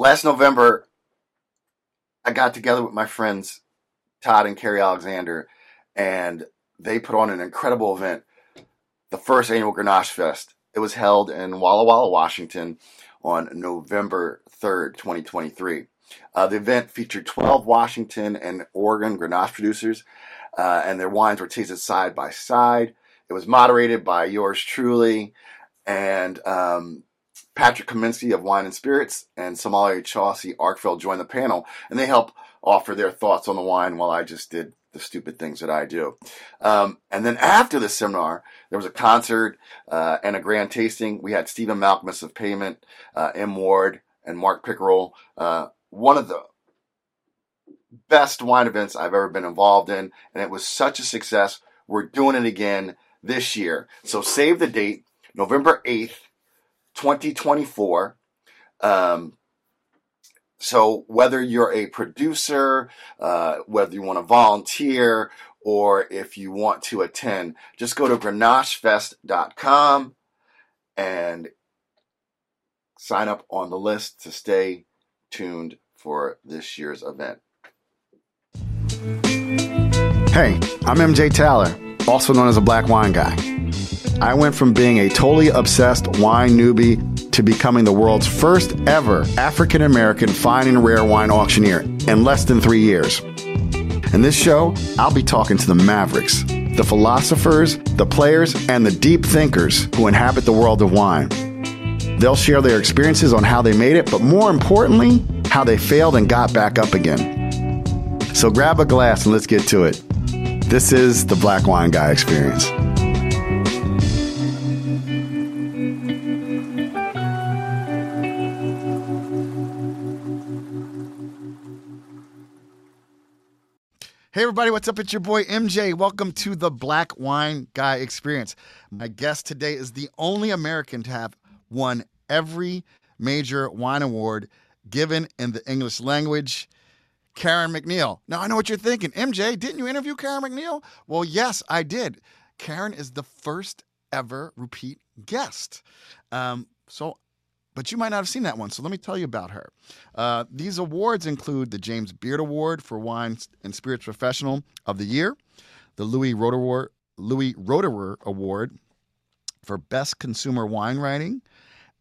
last November, I got together with my friends Todd and Carrie Alexander, and they put on an incredible event, the first annual Grenache Fest. It was held in Walla Walla, Washington on November 3rd, 2023. Uh, the event featured 12 Washington and Oregon Grenache producers, uh, and their wines were tasted side by side. It was moderated by yours truly and um, Patrick Comiskey of Wine and Spirits and Sommelier Chauncey Arkfeld joined the panel, and they helped offer their thoughts on the wine while I just did the stupid things that I do. Um, and then after the seminar, there was a concert uh, and a grand tasting. We had Stephen Malkmus of Pavement, uh, M. Ward, and Mark Pickerel. Uh, one of the best wine events I've ever been involved in, and it was such a success. We're doing it again this year. So save the date, November 8th, 2024. Um, so whether you're a producer, uh, whether you want to volunteer, or if you want to attend, just go to grenachefest.com and sign up on the list to stay tuned for this year's event. Hey, I'm MJ Towler, also known as a Black Wine Guy. I went from being a totally obsessed wine newbie to becoming the world's first ever African American fine and rare wine auctioneer in less than three years. In this show, I'll be talking to the mavericks, the philosophers, the players, and the deep thinkers who inhabit the world of wine. They'll share their experiences on how they made it, but more importantly, how they failed and got back up again. So grab a glass and let's get to it. This is the Black Wine Guy Experience. Hey, everybody, what's up? It's your boy MJ. Welcome to the Black Wine Guy Experience. My guest today is the only American to have won every major wine award given in the English language. Karen MacNeil. Now, I know what you're thinking. MJ, didn't you interview Karen MacNeil? Well, yes, I did. Karen is the first ever repeat guest. Um, so but you might not have seen that one. So let me tell you about her. Uh, these awards include the James Beard Award for Wine and Spirits Professional of the Year, the Louis Roederer, Louis Award for Best Consumer Wine Writing,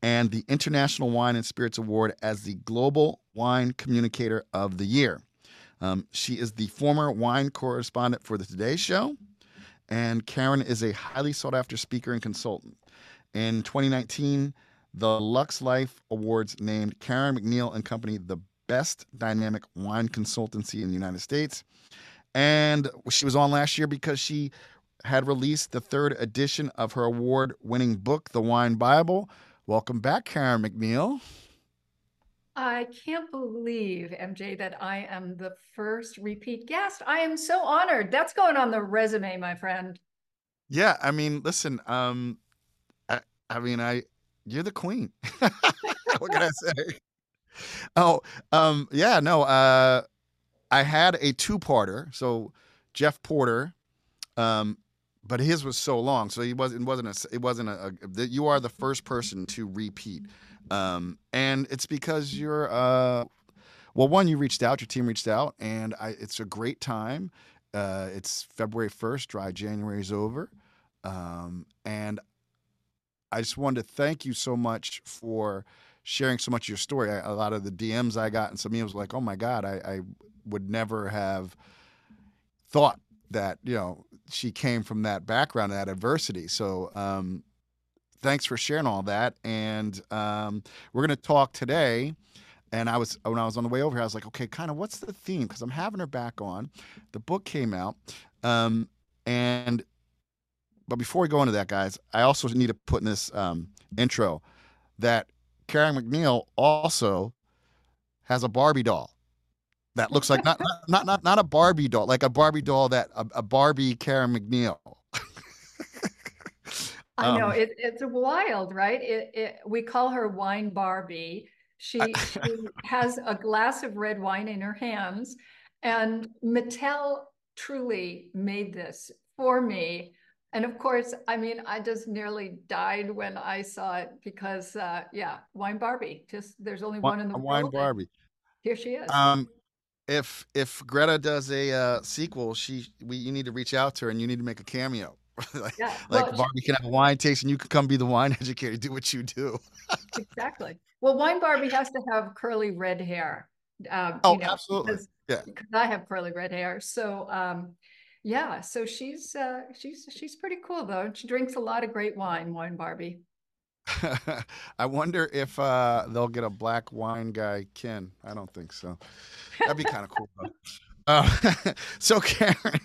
and the International Wine and Spirits Award as the Global Wine Communicator of the Year. Um, she is the former wine correspondent for the Today Show, and Karen is a highly sought after speaker and consultant. In 2019, the Lux Life Awards named Karen MacNeil and Company the best dynamic wine consultancy in the United States. And she was on last year because she had released the third edition of her award winning book, The Wine Bible. Welcome back, Karen MacNeil. I can't believe, MJ, that I am the first repeat guest. I am so honored. That's going on the resume, my friend. Yeah, I mean, listen, um, I, I mean, I you're the queen. what can I say? Oh, um, yeah, no. Uh, I had a two-parter. So Jeff Porter, um, but his was so long, so he wasn't. It wasn't a. It wasn't a. a you are the first person to repeat, um, and it's because you're. Uh, well, one, you reached out. Your team reached out, and I, it's a great time. Uh, it's February first. Dry January is over, um, and I just wanted to thank you so much for sharing so much of your story. I, a lot of the DMs I got and some emails like, "Oh my God, I, I would never have thought that you know she came from that background, that adversity." So, um, thanks for sharing all that. And um, we're going to talk today. And I was when I was on the way over here, I was like, okay, kind of what's the theme? Because I'm having her back on. The book came out, um, and but before we go into that, guys, I also need to put in this um, intro that Karen MacNeil also has a Barbie doll that looks like not not not not a Barbie doll, like a Barbie doll that a, a Barbie Karen MacNeil. I know um, it, it's wild, right? It, it, we call her Wine Barbie. She, I, she has a glass of red wine in her hands, and Mattel truly made this for me And of course, I mean, I just nearly died when I saw it because, uh, yeah, Wine Barbie. Just there's only one in the Wine world. Barbie. Here she is. Um, if if Greta does a uh, sequel, she we you need to reach out to her and you need to make a cameo. like yeah, like well, Barbie can have a wine taste and you can come be the wine educator, do what you do. exactly. Well, Wine Barbie has to have curly red hair. Um, Oh, you know, absolutely. because, Yeah. because I have curly red hair. So, um, yeah, so she's uh, she's she's pretty cool though. She drinks a lot of great wine, Wine Barbie. I wonder if uh, they'll get a black wine guy, Ken. I don't think so. That'd be kind of cool. Uh, so Karen,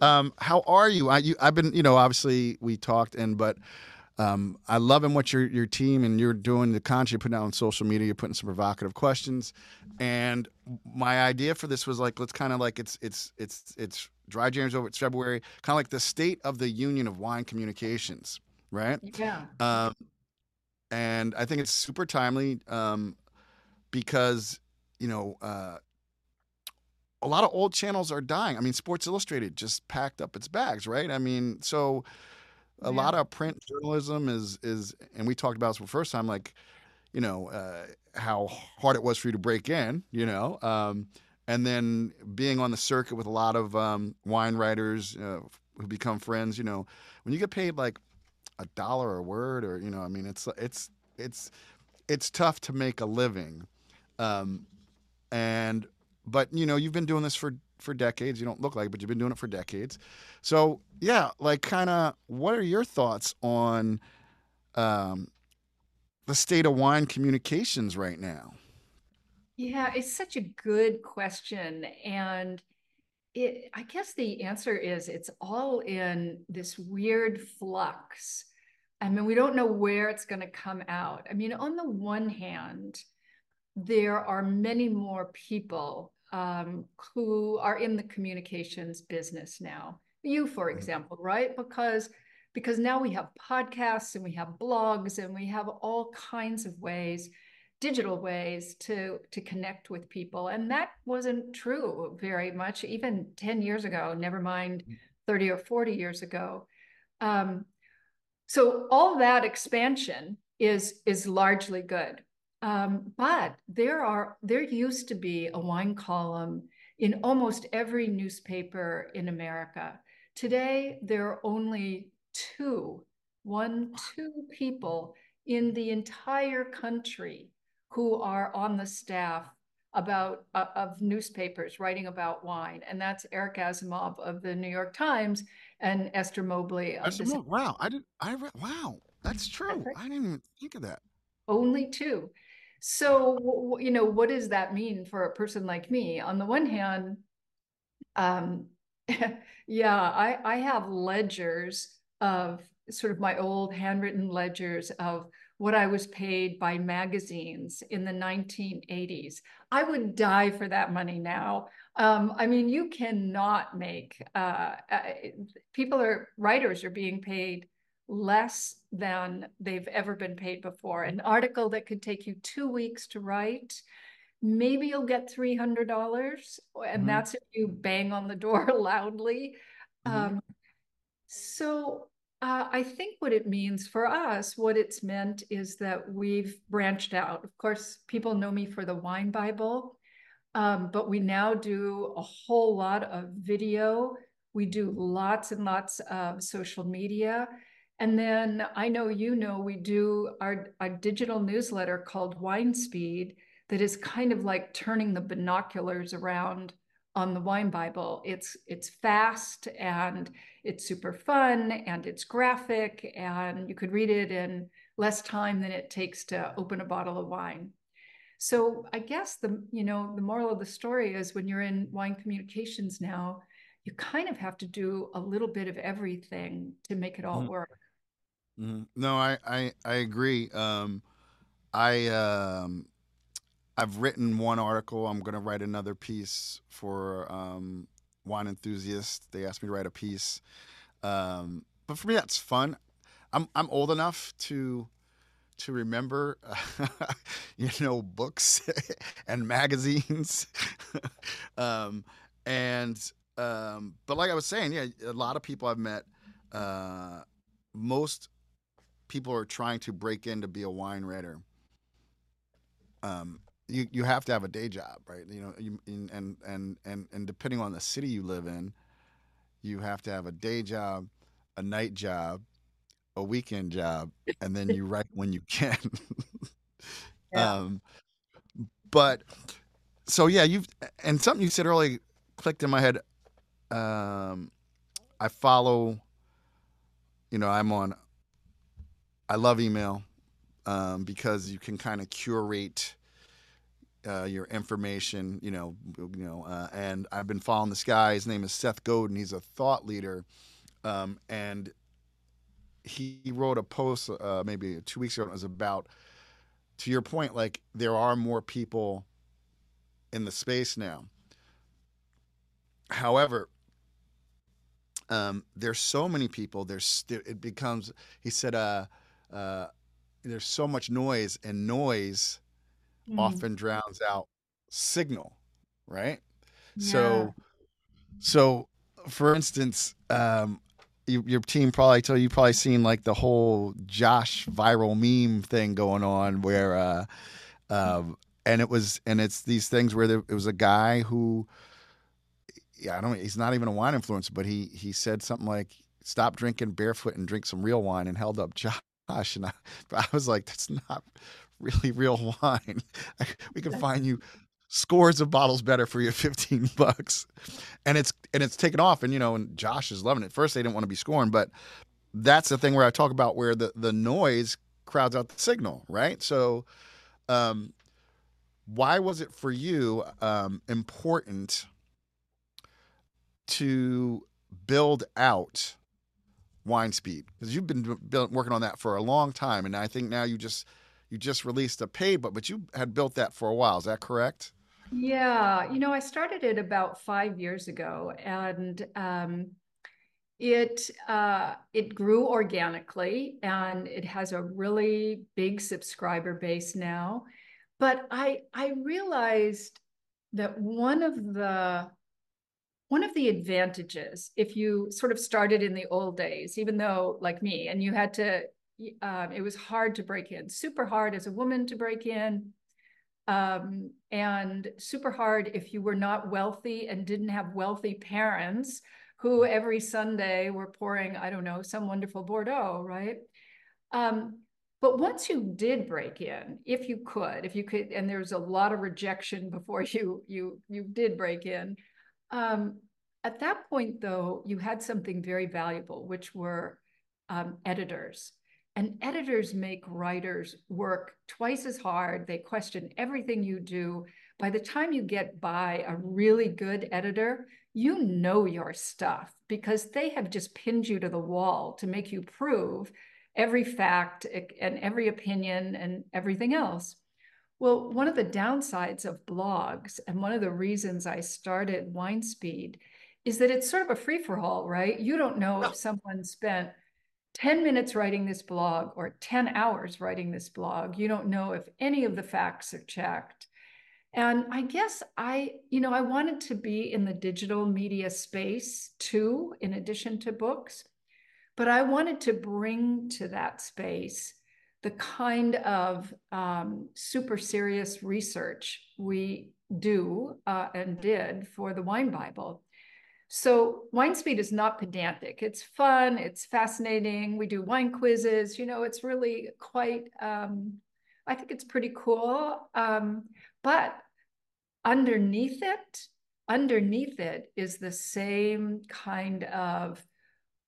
um, how are you? I, you? I've been, you know, obviously we talked, and but um, I loving what your your team and you're doing the content you're putting out on social media. You're putting some provocative questions, and my idea for this was like, let's kind of like it's it's it's it's dry January's over. It's February, kind of like the state of the union of wine communications, right? Yeah. Um, and I think it's super timely um, because you know uh, a lot of old channels are dying. I mean, Sports Illustrated just packed up its bags, right? I mean, so a Yeah. lot of print journalism is is, and we talked about this for the first time, like you know uh, how hard it was for you to break in, you know. Um, and then being on the circuit with a lot of um, wine writers uh, who become friends, you know, when you get paid like a dollar a word or you know i mean it's it's it's it's tough to make a living. Um and but you know you've been doing this for for decades. You don't look like it, but you've been doing it for decades. So yeah like kind of what are your thoughts on um the state of wine communications right now Yeah, it's such a good question. And it, I guess the answer is it's all in this weird flux. I mean, we don't know where it's going to come out. I mean, on the one hand, there are many more people um, who are in the communications business now. You, for Mhm. example, right? Because because now we have podcasts and we have blogs and we have all kinds of ways digital ways to to connect with people and that wasn't true very much even 10 years ago never mind 30 or 40 years ago. Um, so all that expansion is is largely good. Um, but there are there used to be a wine column in almost every newspaper in america. Today there are only two one two people in the entire country who are on the staff about uh, of newspapers writing about wine. And that's eric asimov of the new york times and esther mobley of That's the the mo- wow i did i re- wow that's true. i didn't even think of that. Only two. So you know what does that mean for a person like me? On the one hand um yeah i i have ledgers of sort of my old handwritten ledgers of what i was paid by magazines in the 1980s i would die for that money now um, i mean you cannot make uh, uh, people are writers are being paid less than they've ever been paid before an article that could take you two weeks to write maybe you'll get $300 and Mhm. that's if you bang on the door loudly Mhm. um, so uh, i think what it means for us what it's meant is that we've branched out. Of course people know me for the wine bible um, but we now do a whole lot of video. We do lots and lots of social media. And then i know you know we do our, our digital newsletter called wine speed that is kind of like turning the binoculars around on the wine bible it's it's fast and it's super fun and it's graphic and you could read it in less time than it takes to open a bottle of wine so i guess the you know the moral of the story is when you're in wine communications now you kind of have to do a little bit of everything to make it all Mhm. work Mhm. No, I I I agree. Um, I um, I've written one article. I'm gonna write another piece for um, Wine Enthusiast. They asked me to write a piece, um, but for me that's fun. I'm I'm old enough to to remember, you know, books and magazines, um, and um, but like I was saying, yeah, a lot of people I've met uh, most people are trying to break in to be a wine writer. Um, you you have to have a day job, right? You know, you, and and and and depending on the city you live in, you have to have a day job, a night job, a weekend job, and then you write when you can. yeah. Um, but so yeah, you've and something you said earlier clicked in my head. Um, I follow. You know, I'm on. I love email um, because you can kind of curate uh, your information. You know, you know, uh, and I've been following this guy. His name is Seth Godin. He's a thought leader, um, and he wrote a post uh, maybe two weeks ago. It was about, to your point, like there are more people in the space now. However, um, there's so many people. There's it becomes. He said, uh, uh, "There's so much noise, and noise mm. often drowns out signal." Right. Yeah. So, so for instance, um, you, your team probably told you probably seen like the whole Josh viral meme thing going on where, uh, um, and it was and it's these things where there, it was a guy who, yeah, I don't. He's not even a wine influencer, but he he said something like, "Stop drinking barefoot and drink some real wine," and held up Josh, and I, I was like, "That's not really real wine. we can find you scores of bottles better for your 15 bucks. And it's and it's taken off and you know and josh is loving it. First they didn't want to be scoring but that's the thing where i talk about where the the noise crowds out the signal right? So um why was it for you um important to build out wine speed? Because you've been working on that for a long time and i think now you just you just released a paid book but you had built that for a while is that correct yeah, you know, I started it about five years ago, and um, it uh, it grew organically, and it has a really big subscriber base now. But I I realized that one of the one of the advantages, if you sort of started in the old days, even though like me, and you had to, uh, it was hard to break in, super hard as a woman to break in um, and super hard if you were not wealthy and didn't have wealthy parents who every Sunday were pouring, I don't know, some wonderful Bordeaux, right? Um, but once you did break in, if you could, if you could, and there's a lot of rejection before you you you did break in. Um, at that point, though, you had something very valuable, which were um, editors. And editors make writers work twice as hard. They question everything you do. By the time you get by a really good editor, you know your stuff because they have just pinned you to the wall to make you prove every fact and every opinion and everything else. Well, one of the downsides of blogs, and one of the reasons I started WineSpeed, is that it's sort of a free for all, right? You don't know if someone spent 10 minutes writing this blog or 10 hours writing this blog. You don't know if any of the facts are checked. And I guess I, you know, I wanted to be in the digital media space too, in addition to books. But I wanted to bring to that space the kind of um, super serious research we do uh, and did for the Wine Bible. So Wine Speed is not pedantic. It's fun. It's fascinating. We do wine quizzes. You know, it's really quite. Um, I think it's pretty cool. Um, but underneath it, underneath it is the same kind of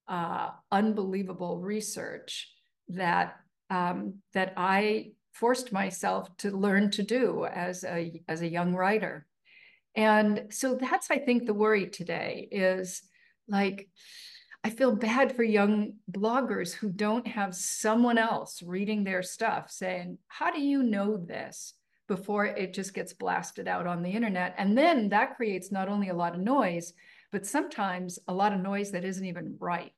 uh, unbelievable research that um, that I forced myself to learn to do as a as a young writer. And so that's, I think, the worry today is like, I feel bad for young bloggers who don't have someone else reading their stuff saying, How do you know this? before it just gets blasted out on the internet. And then that creates not only a lot of noise, but sometimes a lot of noise that isn't even right.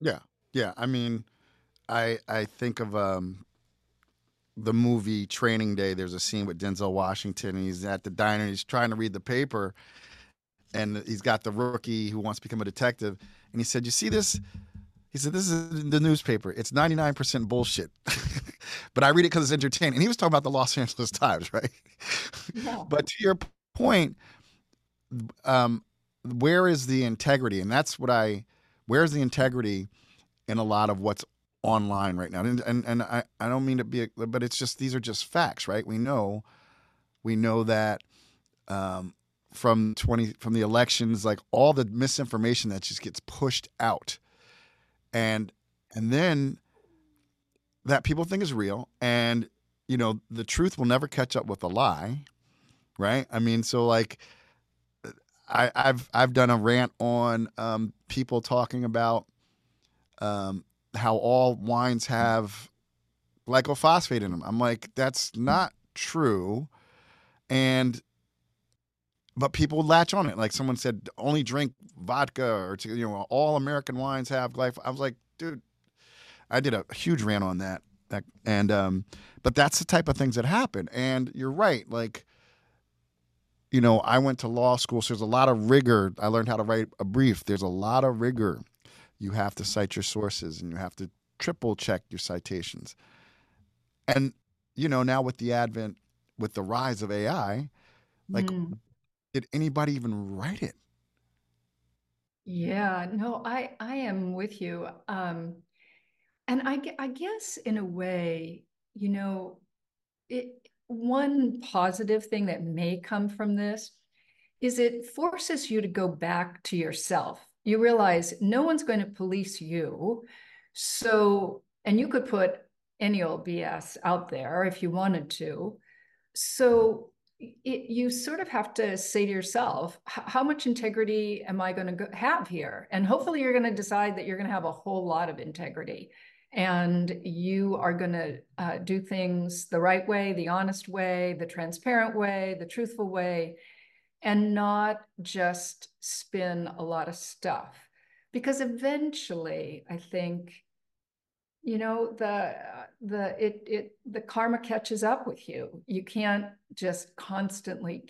Yeah. Yeah. I mean, I I think of um the movie Training Day, there's a scene with Denzel Washington, and he's at the diner. and he's trying to read the paper, and he's got the rookie who wants to become a detective, and he said, "You see this He said, "This is the newspaper. It's ninety nine percent bullshit, but I read it because it's entertaining." And he was talking about the Los Angeles Times, right? Yeah. but to your point, um, where is the integrity? And that's what I. Where's the integrity in a lot of what's online right now? And and, and I, I don't mean to be, a, but it's just these are just facts, right? We know, we know that. Um, from 20 from the elections like all the misinformation that just gets pushed out and and then that people think is real and you know the truth will never catch up with a lie right i mean so like I, have I've done a rant on um, people talking about um, how all wines have glyphosate in them. I'm like, that's not true, and but people latch on it. Like someone said, only drink vodka or you know, all American wines have glyphosate. I was like, dude, I did a huge rant on that. That and um, but that's the type of things that happen. And you're right, like. You know, I went to law school, so there's a lot of rigor. I learned how to write a brief. There's a lot of rigor. You have to cite your sources and you have to triple check your citations. And, you know, now with the advent, with the rise of AI, like Mm. did anybody even write it? Yeah, no, I I am with you. Um, and I I guess in a way, you know, it one positive thing that may come from this is it forces you to go back to yourself. You realize no one's going to police you. So, and you could put any old BS out there if you wanted to. So it, you sort of have to say to yourself, how much integrity am I going to have here? And hopefully you're going to decide that you're going to have a whole lot of integrity and you are going to uh, do things the right way, the honest way, the transparent way, the truthful way, and not just spin a lot of stuff. Because eventually, I think, you know, the the it it the karma catches up with you. You can't just constantly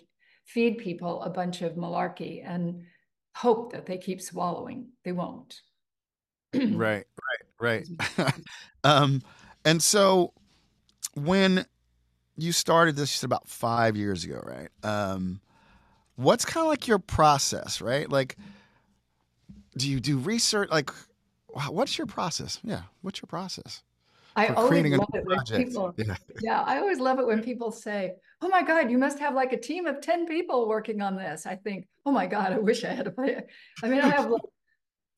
feed people a bunch of malarkey and hope that they keep swallowing. They won't. right, right, right. um, and so when you started this about five years ago, right? Um, what's kind of like your process, right? Like, do you do research? Like, what's your process? Yeah, what's your process? I always love it when people, Yeah. yeah, I always love it when people say, "Oh my God, you must have like a team of ten people working on this." I think, "Oh my God, I wish I had a." I mean, I have like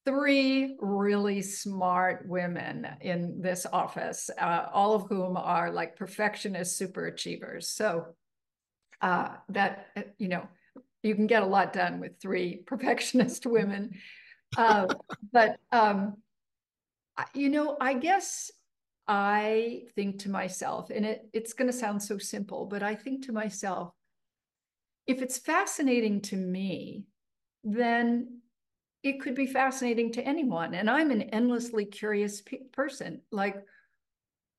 three really smart women in this office, uh, all of whom are like perfectionist super achievers. So uh, that uh, you know, you can get a lot done with three perfectionist women. Uh, but um, you know, I guess I think to myself, and it, it's going to sound so simple, but I think to myself, if it's fascinating to me, then it could be fascinating to anyone. And I'm an endlessly curious pe- person. Like,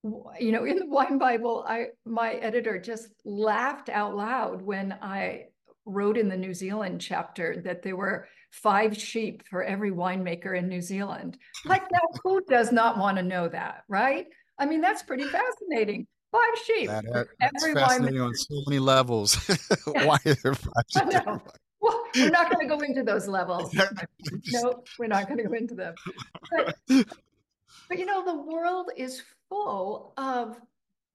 you know, in the Wine Bible, I my editor just laughed out loud when I wrote in the New Zealand chapter that there were five sheep for every winemaker in New Zealand. Like, now who does not want to know that, right? I mean, that's pretty fascinating. Five sheep That, that- that's every winemaker. on so many levels. Why are there five sheep? Well, we're not going to go into those levels. No, we're not going to go into them. But, but you know, the world is full of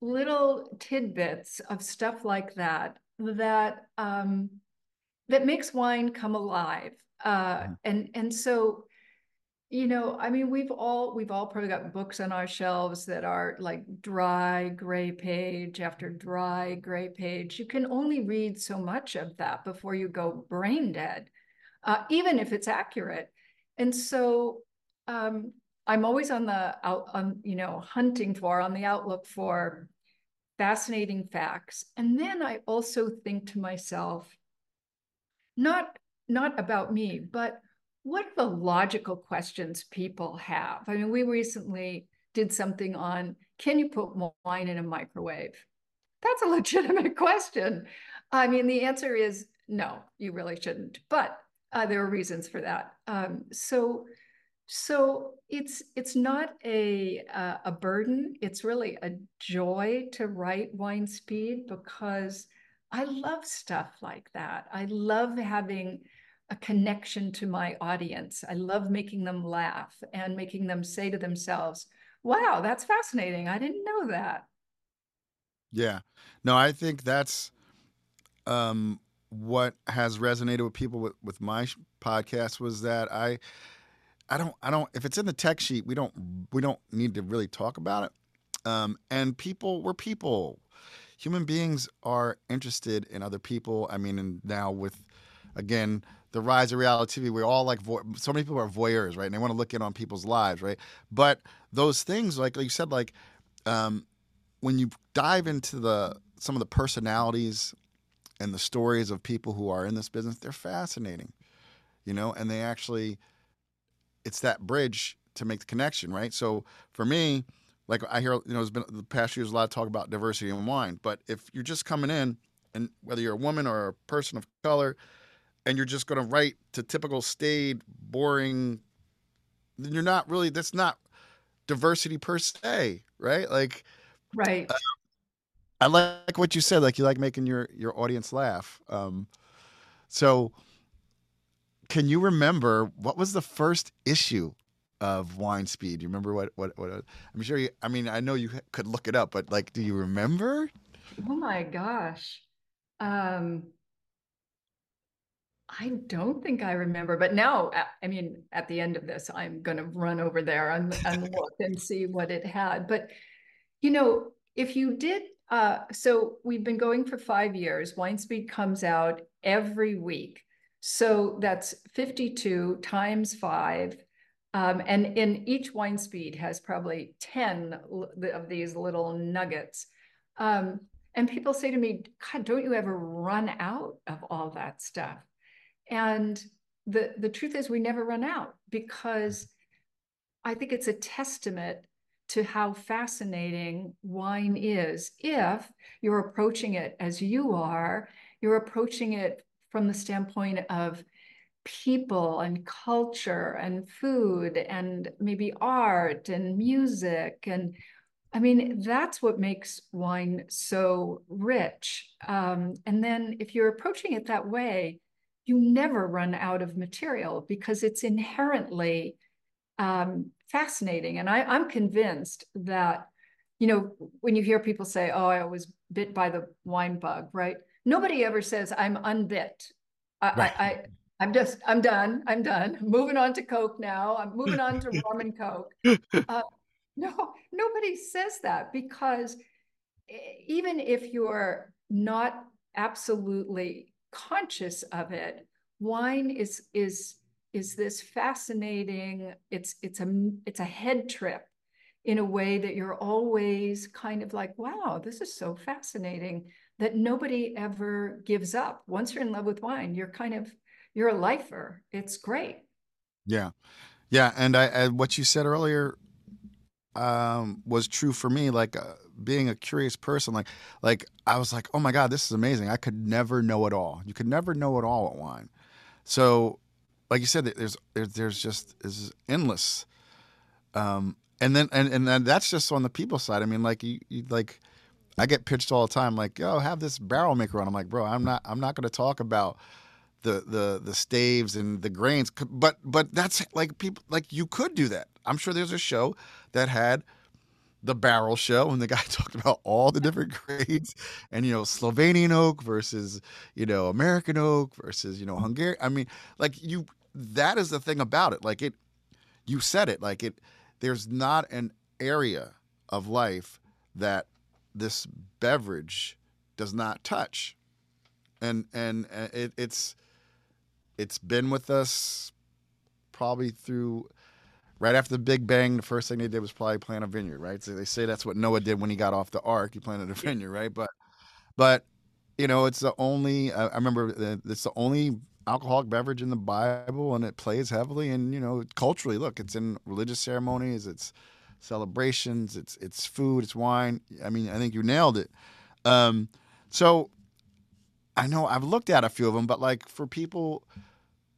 little tidbits of stuff like that that um, that makes wine come alive. Uh, Mhm. and and so, you know, I mean, we've all we've all probably got books on our shelves that are like dry gray page after dry gray page. You can only read so much of that before you go brain dead, uh, even if it's accurate. And so, um, I'm always on the out on you know hunting for on the outlook for fascinating facts. And then I also think to myself, not not about me, but what are the logical questions people have? I mean, we recently did something on can you put wine in a microwave? That's a legitimate question. I mean, the answer is no, you really shouldn't. But uh, there are reasons for that. Um, so So it's it's not a uh, a burden. It's really a joy to write Wine Speed because I love stuff like that. I love having a connection to my audience. I love making them laugh and making them say to themselves, "Wow, that's fascinating. I didn't know that." Yeah. No, I think that's um, what has resonated with people with, with my podcast was that I I don't I don't if it's in the tech sheet we don't we don't need to really talk about it. Um, and people we're people. Human beings are interested in other people. I mean, and now with again the rise of reality TV, we're all like vo- so many people are voyeurs, right? And they want to look in on people's lives, right? But those things, like, like you said, like um, when you dive into the some of the personalities and the stories of people who are in this business, they're fascinating, you know, and they actually it's that bridge to make the connection, right? So for me, like I hear, you know, there's been the past years a lot of talk about diversity in wine, but if you're just coming in, and whether you're a woman or a person of color, and you're just going to write to typical staid, boring, then you're not really. That's not diversity per se, right? Like, right. Uh, I like what you said. Like you like making your your audience laugh. Um, so can you remember what was the first issue of Wine Speed? You remember what what what? I'm sure you. I mean, I know you could look it up, but like, do you remember? Oh my gosh. Um, I don't think I remember, but now, I mean, at the end of this, I'm going to run over there and, and look and see what it had. But, you know, if you did, uh, so we've been going for five years. Wine Speed comes out every week. So that's 52 times five. Um, and in each wine speed has probably 10 of these little nuggets. Um, and people say to me, God, don't you ever run out of all that stuff? And the, the truth is, we never run out because I think it's a testament to how fascinating wine is if you're approaching it as you are, you're approaching it from the standpoint of people and culture and food and maybe art and music and I mean, that's what makes wine so rich. Um, and then if you're approaching it that way, you never run out of material because it's inherently um, fascinating. And I, I'm convinced that, you know, when you hear people say, oh, I was bit by the wine bug, right? Nobody ever says I'm unbit. I, right. I, I I'm just, I'm done. I'm done. moving on to Coke now. I'm moving on to rum and Coke. Uh, no, nobody says that because even if you're not absolutely conscious of it, wine is is is this fascinating. It's it's a it's a head trip in a way that you're always kind of like, wow, this is so fascinating that nobody ever gives up. Once you're in love with wine, you're kind of you're a lifer. It's great. Yeah, yeah, and I, I what you said earlier um, was true for me. Like uh, being a curious person, like like I was like, oh my god, this is amazing. I could never know it all. You could never know it all at wine. So, like you said, there's there's, there's just is endless. Um, and then and and then that's just on the people side. I mean, like you, you like I get pitched all the time, like, yo, have this barrel maker on. I'm like, bro, I'm not I'm not going to talk about the the the staves and the grains, but but that's like people like you could do that. I'm sure there's a show that had the barrel show and the guy talked about all the different grades and you know Slovenian oak versus you know American oak versus you know Hungarian I mean like you that is the thing about it like it you said it like it there's not an area of life that this beverage does not touch and and uh, it, it's it's been with us probably through right after the Big Bang. The first thing they did was probably plant a vineyard, right? So they say that's what Noah did when he got off the ark. He planted a vineyard, right? But but you know, it's the only. I remember it's the only alcoholic beverage in the Bible, and it plays heavily. And you know, culturally, look, it's in religious ceremonies. It's celebrations. It's it's food. It's wine. I mean, I think you nailed it. Um, so I know I've looked at a few of them, but like for people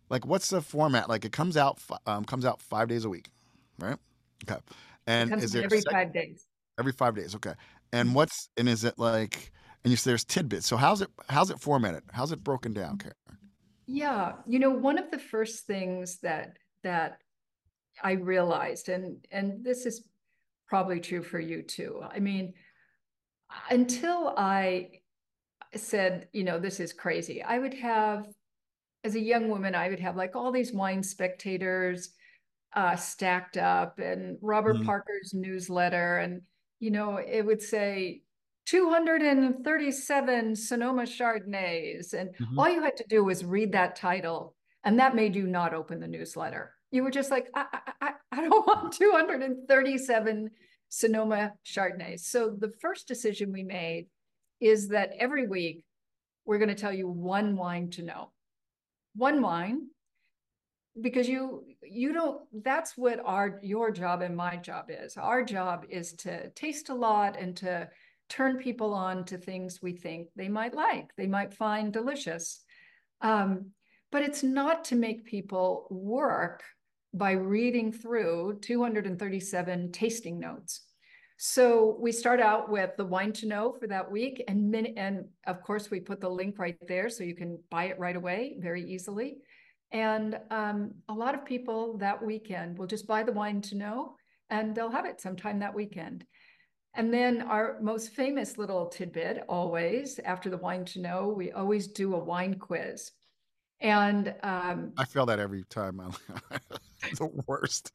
like what's the format? Like it comes out um, comes out five days a week, right? Okay. And is there every five days. every five days? Okay. And what's and is it like? And you say there's tidbits. So how's it how's it formatted? How's it broken down, Karen? Yeah, you know, one of the first things that that I realized, and and this is probably true for you too. I mean, until I said, you know, this is crazy, I would have, as a young woman, I would have like all these wine spectators uh, stacked up and Robert Mhm. Parker's newsletter, and you know, it would say 237 Sonoma Chardonnays. And Mhm. all you had to do was read that title, and that made you not open the newsletter. You were just like, I, I, I, don't want 237 Sonoma Chardonnays. So the first decision we made is that every week we're going to tell you one wine to know. One wine because you you don't that's what our your job and my job is our job is to taste a lot and to turn people on to things we think they might like they might find delicious um, but it's not to make people work by reading through 237 tasting notes so we start out with the wine to know for that week and min- and of course we put the link right there so you can buy it right away very easily and um, a lot of people that weekend will just buy the wine to know and they'll have it sometime that weekend. And then our most famous little tidbit always after the wine to know, we always do a wine quiz. And um, I feel that every time. I'm the worst.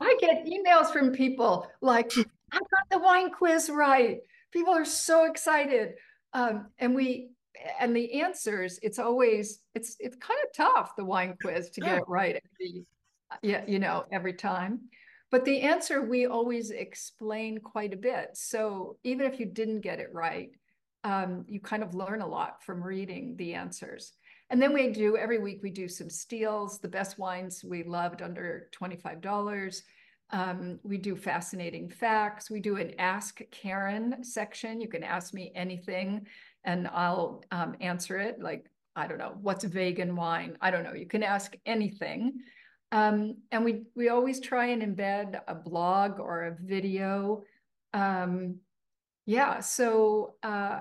I get emails from people like, I got the wine quiz right. People are so excited. Um, and we, and the answers, it's always, it's, it's kind of tough, the wine quiz to get it right. Every, yeah, you know, every time. But the answer we always explain quite a bit. So even if you didn't get it right, um, you kind of learn a lot from reading the answers. And then we do every week we do some steals, the best wines we loved under $25. Um, we do fascinating facts. We do an Ask Karen section. You can ask me anything and I'll um, answer it. Like, I don't know, what's vegan wine? I don't know. You can ask anything. Um, and we, we always try and embed a blog or a video. Um, yeah, so uh,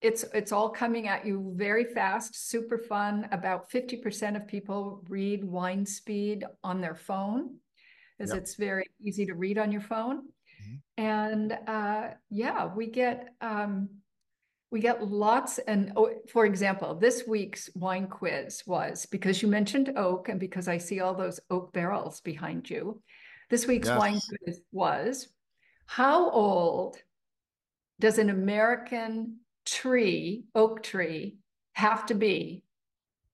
it's it's all coming at you very fast, super fun. About 50% of people read Wine Speed on their phone, as Yep. it's very easy to read on your phone. Mhm. And uh, yeah, we get um, we get lots. And oh, for example, this week's wine quiz was because you mentioned oak, and because I see all those oak barrels behind you. This week's wine quiz was how old does an American tree, oak tree, have to be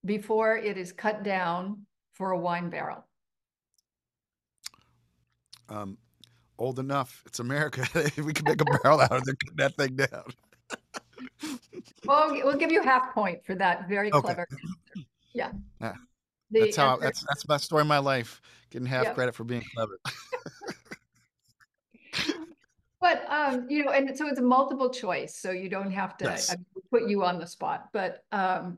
before it is cut down for a wine barrel? Um, old enough. It's America. we can make a barrel out of it. Cut that thing down. Well, we'll give you half point for that very Okay. clever answer. Yeah. Yeah. That's how. That's that's my story of my life. Getting half Yeah. credit for being clever. But um, you know, and so it's a multiple choice, so you don't have to Yes. I put you on the spot. But um,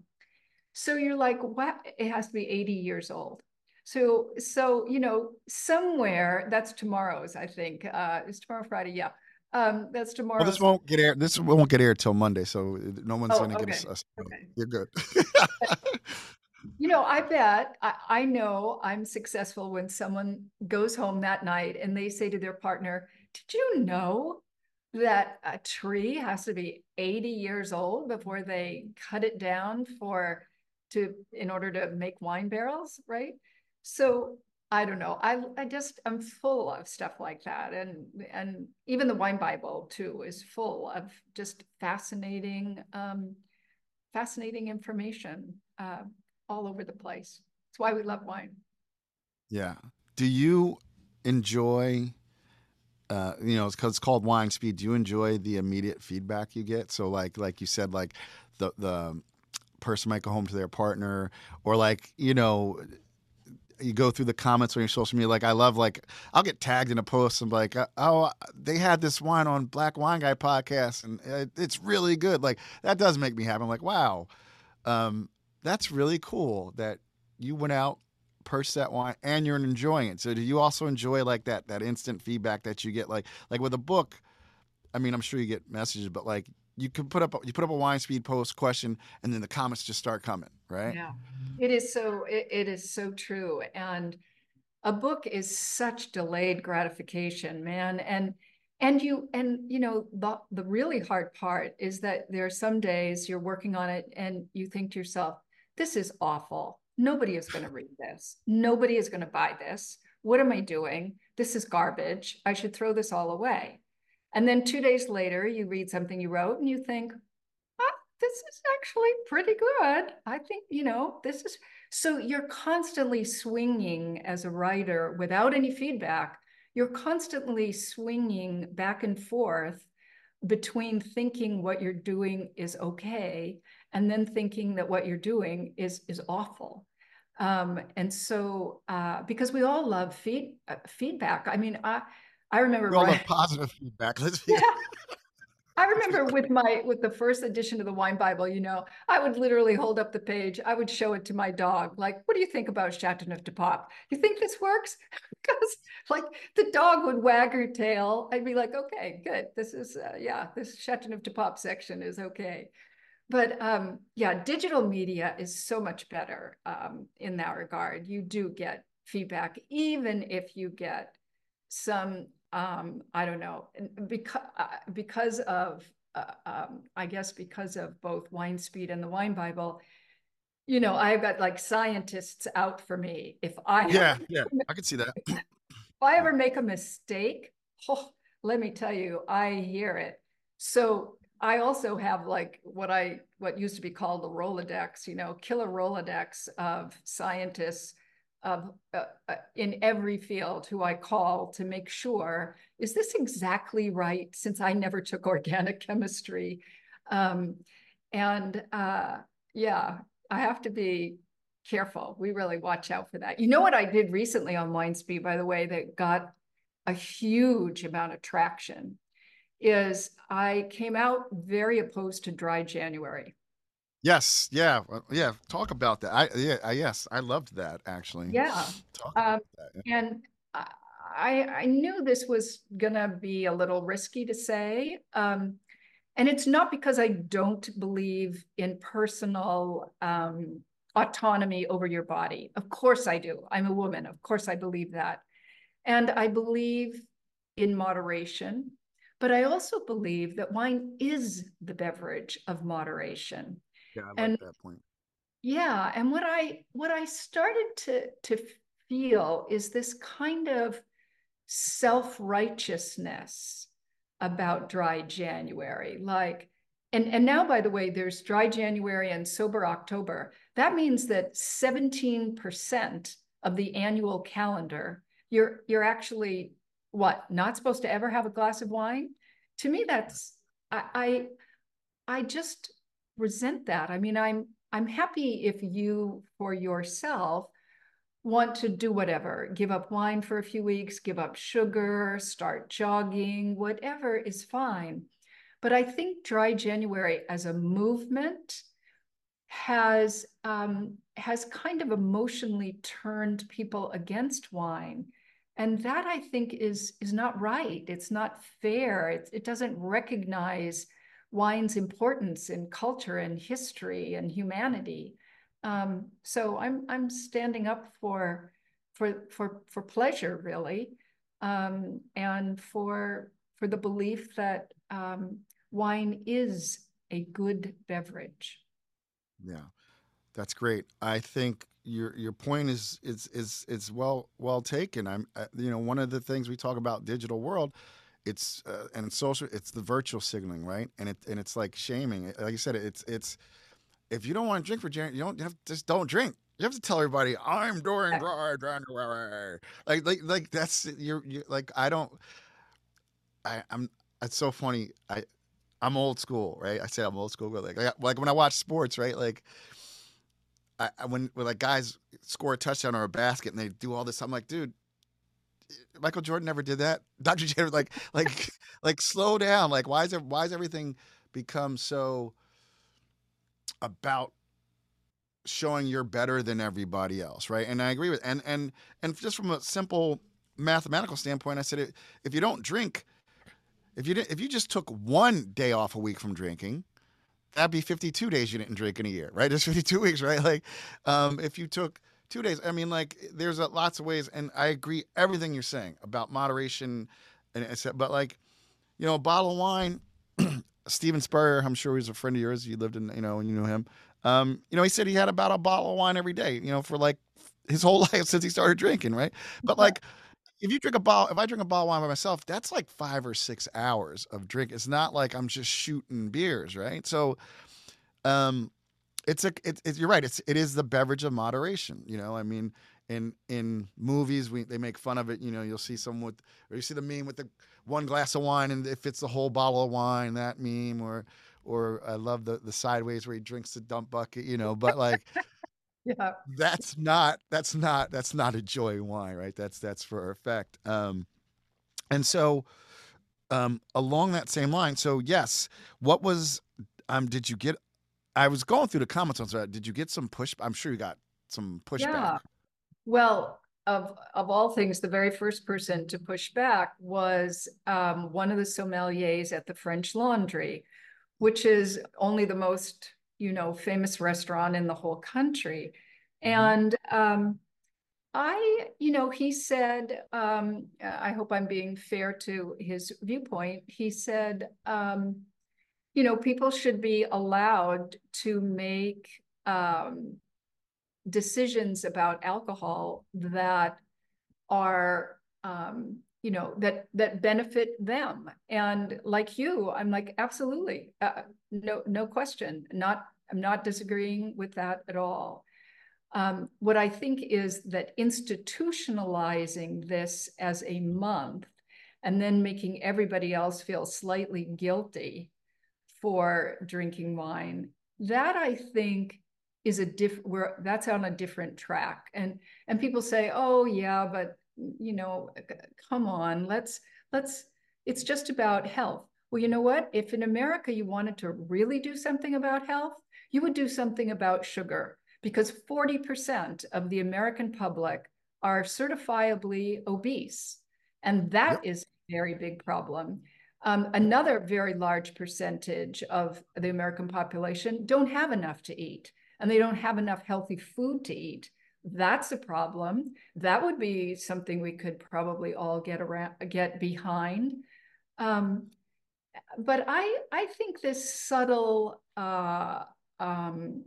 so you're like, what? It has to be 80 years old. So so you know, somewhere that's tomorrow's, I think. Uh, is tomorrow Friday? Yeah. Um, that's tomorrow. Well, this won't get aired. This won't get aired till Monday, so no one's Oh, going to okay, us. us okay. You're good. You know, I bet I, I know I'm successful when someone goes home that night and they say to their partner, Did you know that a tree has to be 80 years old before they cut it down for to in order to make wine barrels, right? So I don't know. I I just I'm full of stuff like that. And and even the wine Bible too is full of just fascinating um fascinating information. Uh, all over the place. That's why we love wine. yeah. Do you enjoy? Uh, you know, because it's called wine speed. Do you enjoy the immediate feedback you get? So, like, like you said, like the the person might go home to their partner, or like you know, you go through the comments on your social media. Like, I love like I'll get tagged in a post and like, oh, they had this wine on Black Wine Guy podcast, and it, it's really good. Like that does make me happy. I'm like, wow, um, that's really cool that you went out, purchased that wine, and you're enjoying it. So do you also enjoy like that that instant feedback that you get, like like with a book? I mean, I'm sure you get messages, but like you can put up you put up a wine speed post question, and then the comments just start coming, right? Yeah, it is so it, it is so true, and a book is such delayed gratification, man, and and you and you know the the really hard part is that there are some days you're working on it and you think to yourself, this is awful. Nobody is going to read this. Nobody is going to buy this. What am I doing? This is garbage. I should throw this all away. And then two days later, you read something you wrote and you think, ah, this is actually pretty good. I think, you know, this is so you're constantly swinging as a writer without any feedback. You're constantly swinging back and forth between thinking what you're doing is okay and then thinking that what you're doing is is awful. Um, and so, uh, because we all love feed, uh, feedback. I mean, I I remember We all love positive feedback. Let's yeah. I remember with my with the first edition of the Wine Bible, you know, I would literally hold up the page. I would show it to my dog. Like, what do you think about Chateauneuf du Pape? You think this works? because like the dog would wag her tail. I'd be like, okay, good. This is uh, yeah, this Chateauneuf du Pape section is okay. But um, yeah, digital media is so much better um, in that regard. You do get feedback, even if you get some um, I don't know, because uh, because of uh, um, I guess because of both Wine Speed and the Wine Bible, you know, I've got like scientists out for me if I yeah, yeah. I can see that. if I ever make a mistake, oh, let me tell you, I hear it. So I also have like what I what used to be called the Rolodex, you know, killer Rolodex of scientists uh, uh, in every field who I call to make sure is this exactly right since I never took organic chemistry? Um, and uh, yeah I have to be careful. We really watch out for that. You know what I did recently on WineSpeed by the way that got a huge amount of traction is I came out very opposed to dry January Yes, yeah, well, yeah. Talk about that. I yeah, I, yes, I loved that actually. yeah um, that. And I, I knew this was gonna be a little risky to say. Um, and it's not because I don't believe in personal um, autonomy over your body. Of course I do. I'm a woman. Of course I believe that. And I believe in moderation. But I also believe that wine is the beverage of moderation. Yeah, I like and- that point. Yeah, and what I what I started to to feel is this kind of self-righteousness about dry January. Like, and, and now, by the way, there's dry January and sober October. That means that 17% of the annual calendar, you're you're actually what, not supposed to ever have a glass of wine? To me, that's I I, I just resent that. I mean, I'm I'm happy if you for yourself want to do whatever, give up wine for a few weeks, give up sugar, start jogging, whatever is fine. But I think dry January as a movement has um, has kind of emotionally turned people against wine. And that I think is is not right. It's not fair. It, it doesn't recognize wine's importance in culture and history and humanity. Um, so I'm I'm standing up for for for for pleasure really, um, and for for the belief that um, wine is a good beverage. Yeah, that's great. I think your your point is is is is well well taken. I'm uh, you know one of the things we talk about digital world, it's uh, and social it's the virtual signaling right, and it and it's like shaming. Like you said, it's it's if you don't want to drink for January, you don't you have just don't drink. You have to tell everybody I'm doing dry January. Like like like that's you're, you like I don't. I I'm. It's so funny. I I'm old school, right? I say I'm old school, but like, like, like when I watch sports, right? Like, I, I when, when like guys score a touchdown or a basket and they do all this, I'm like, dude, Michael Jordan never did that. Dr. J, like, like, like, slow down. Like, why is it? Why is everything become so about showing you're better than everybody else, right? And I agree with and and and just from a simple mathematical standpoint, I said if you don't drink, if you didn't, if you just took one day off a week from drinking, that'd be 52 days you didn't drink in a year, right? There's 52 weeks, right? Like, um, if you took two days, I mean, like, there's a, lots of ways, and I agree everything you're saying about moderation, and but like, you know, a bottle of wine. Steven Spurrier, I'm sure he's a friend of yours. You lived in, you know, and you knew him. Um, you know, he said he had about a bottle of wine every day, you know, for like his whole life since he started drinking, right? But like, if you drink a bottle, if I drink a bottle of wine by myself, that's like five or six hours of drink. It's not like I'm just shooting beers, right? So, um, it's a, it, it, you're right. It's, it is the beverage of moderation. You know, I mean, in in movies, we they make fun of it. You know, you'll see someone with, or you see the meme with the one glass of wine and it fits the whole bottle of wine. That meme, or or I love the the sideways where he drinks the dump bucket. You know, but like yeah that's not that's not that's not a joy wine right that's that's for effect um and so um along that same line so yes what was um did you get i was going through the comments on that did you get some push i'm sure you got some pushback yeah. well of of all things the very first person to push back was um, one of the sommeliers at the french laundry which is only the most you know, famous restaurant in the whole country. Mm-hmm. And um, I, you know, he said, um, I hope I'm being fair to his viewpoint. He said, um, you know, people should be allowed to make um, decisions about alcohol that are um, you know that that benefit them. And like you i'm like absolutely uh, no no question. Not i'm not disagreeing with that at all. Um, what i think is that institutionalizing this as a month and then making everybody else feel slightly guilty for drinking wine that i think is a different where that's on a different track and and people say oh yeah but you know, come on, let's, let's, it's just about health. Well, you know what? If in America you wanted to really do something about health, you would do something about sugar because 40% of the American public are certifiably obese. And that yep. is a very big problem. Um, another very large percentage of the American population don't have enough to eat and they don't have enough healthy food to eat that's a problem. That would be something we could probably all get around, get behind. Um, but I, I think this subtle uh, um,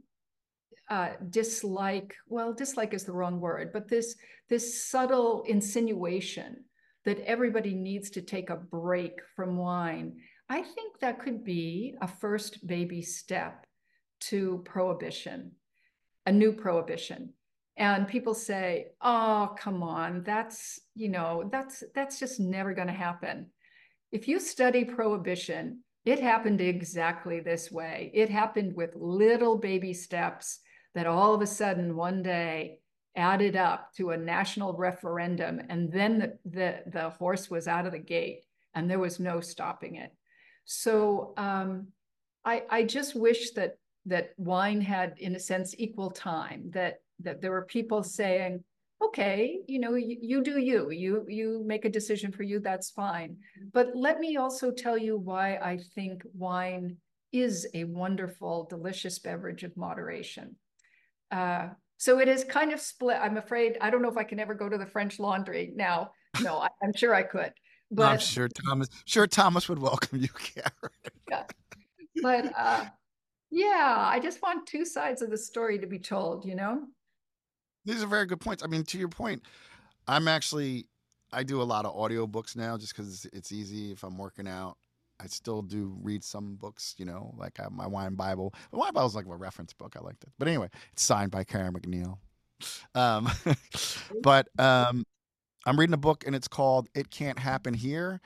uh, dislike, well, dislike is the wrong word, but this, this subtle insinuation that everybody needs to take a break from wine, I think that could be a first baby step to prohibition, a new prohibition. And people say oh come on that's you know that's that's just never going to happen. If you study prohibition it happened exactly this way. It happened with little baby steps that all of a sudden one day added up to a national referendum and then the, the, the horse was out of the gate and there was no stopping it so um, I, I just wish that that wine had in a sense equal time that that there were people saying, okay, you know, you, you do you, you, you make a decision for you, that's fine. But let me also tell you why I think wine is a wonderful, delicious beverage of moderation. Uh, so it is kind of split. I'm afraid, I don't know if I can ever go to the French laundry now. No, I, am sure I could. But I'm sure Thomas, sure Thomas would welcome you, Karen. yeah. But uh, yeah, I just want two sides of the story to be told, you know? These are very good points. I mean, to your point, I'm actually I do a lot of audiobooks now just because it's easy if I'm working out. I still do read some books, you know, like I have my wine Bible. The wine Bible is like a reference book. I liked it, but anyway, it's signed by Karen MacNeil. Um, but um, I'm reading a book and it's called "It Can't Happen Here,"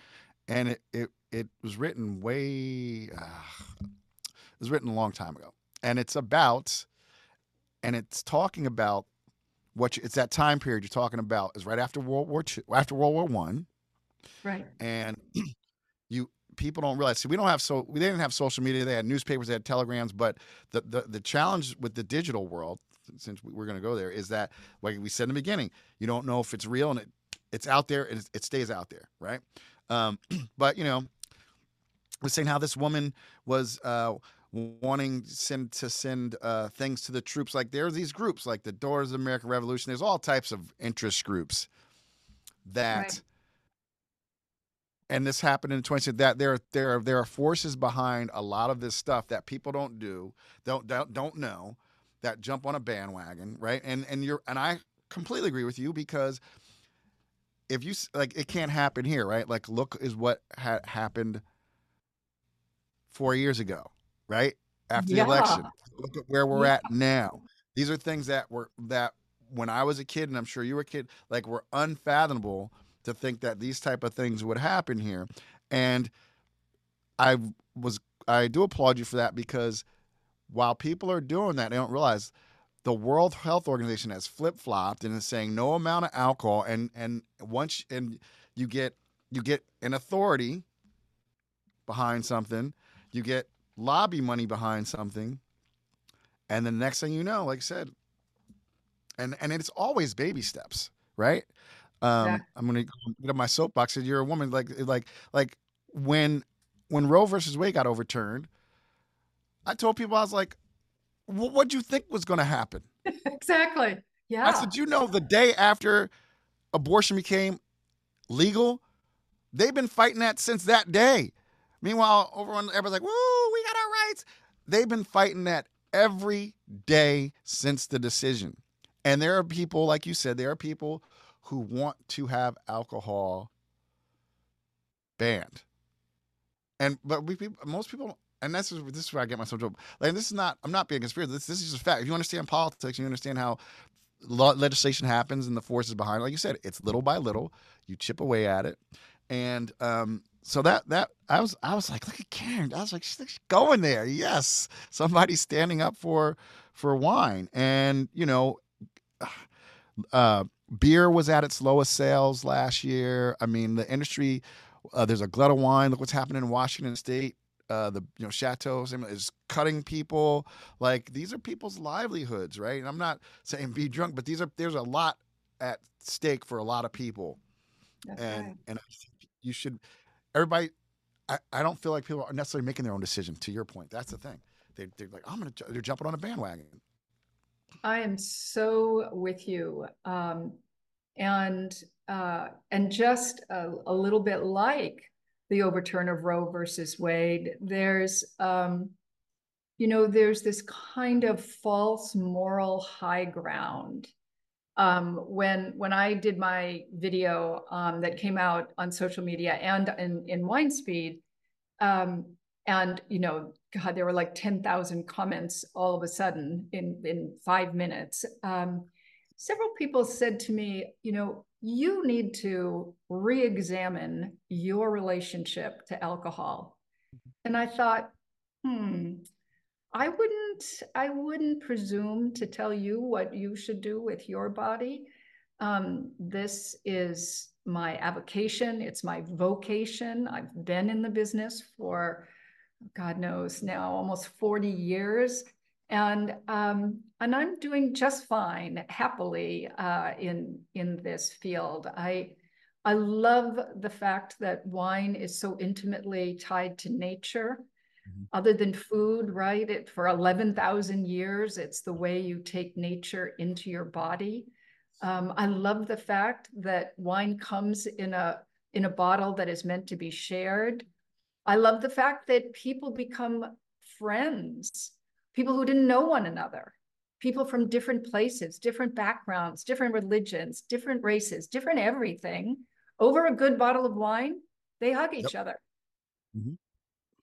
and it it it was written way uh, it was written a long time ago, and it's about and it's talking about what you, it's that time period you're talking about is right after World War Two, after World War One, right? And people don't realize. See, we don't have so we didn't have social media. They had newspapers, they had telegrams, but the the the challenge with the digital world since we're going to go there, is that like we said in the beginning, you don't know if it's real and it it's out there and it stays out there, right? Um, but you know, we're saying how this woman was uh, wanting send, to send uh, things to the troops. Like there are these groups, like the Daughters of the American Revolution. There's all types of interest groups that. Right. And this happened in 20 that there there are there are forces behind a lot of this stuff that people don't do, don't don't don't know, that jump on a bandwagon, right? And and you're and I completely agree with you because if you like it can't happen here, right? Like look is what had happened 4 years ago right? After yeah. the election. Look at where we're yeah. at now. These are things that were that when I was a kid, and I'm sure you were a kid, like were unfathomable to think that these type of things would happen here. And I was I do applaud you for that because while people are doing that, they don't realize the World Health Organization has flip flopped and is saying no amount of alcohol and and once and you get you get an authority behind something, you get lobby money behind something, and the next thing you know, like I said, and and it's always baby steps, right? Um. I'm gonna get up my soapbox. And you're a woman, like like like when when Roe versus Wade got overturned, I told people I was like, "What do you think was going to happen?" exactly. Yeah. I said, "You know, the day after abortion became legal, they've been fighting that since that day." Meanwhile, over on everybody's like, "Woo, we got our rights." They've been fighting that every day since the decision. And there are people, like you said, there are people who want to have alcohol banned. And but we most people, and this is this is where I get myself trouble. Like this is not. I'm not being conspiracy. This this is just a fact. If you understand politics, you understand how legislation happens and the forces behind it. Like you said, it's little by little. You chip away at it, and um, so that that I was I was like, look at Karen. I was like, she's going there. Yes, somebody's standing up for for wine, and you know, uh, beer was at its lowest sales last year. I mean, the industry. Uh, there's a glut of wine. Look what's happening in Washington State. Uh, the you know chateaus is cutting people. Like these are people's livelihoods, right? And I'm not saying be drunk, but these are there's a lot at stake for a lot of people. That's and right. and you should everybody I, I don't feel like people are necessarily making their own decision to your point that's the thing they, they're like i'm gonna they're jumping on a bandwagon i am so with you um, and uh, and just a, a, little bit like the overturn of roe versus wade there's um, you know there's this kind of false moral high ground um, when when I did my video um, that came out on social media and in, in WineSpeed, um, and you know, God, there were like ten thousand comments all of a sudden in in five minutes. Um, several people said to me, you know, you need to re-examine your relationship to alcohol, and I thought, hmm, I wouldn't I wouldn't presume to tell you what you should do with your body. Um, this is my avocation, it's my vocation. I've been in the business for God knows now almost 40 years. And um, and I'm doing just fine, happily, uh, in in this field. I I love the fact that wine is so intimately tied to nature. Mm-hmm. Other than food, right? It, for 11,000 years, it's the way you take nature into your body. Um, I love the fact that wine comes in a in a bottle that is meant to be shared. I love the fact that people become friends, people who didn't know one another, people from different places, different backgrounds, different religions, different races, different everything. Over a good bottle of wine, they hug each yep. other. Mm-hmm.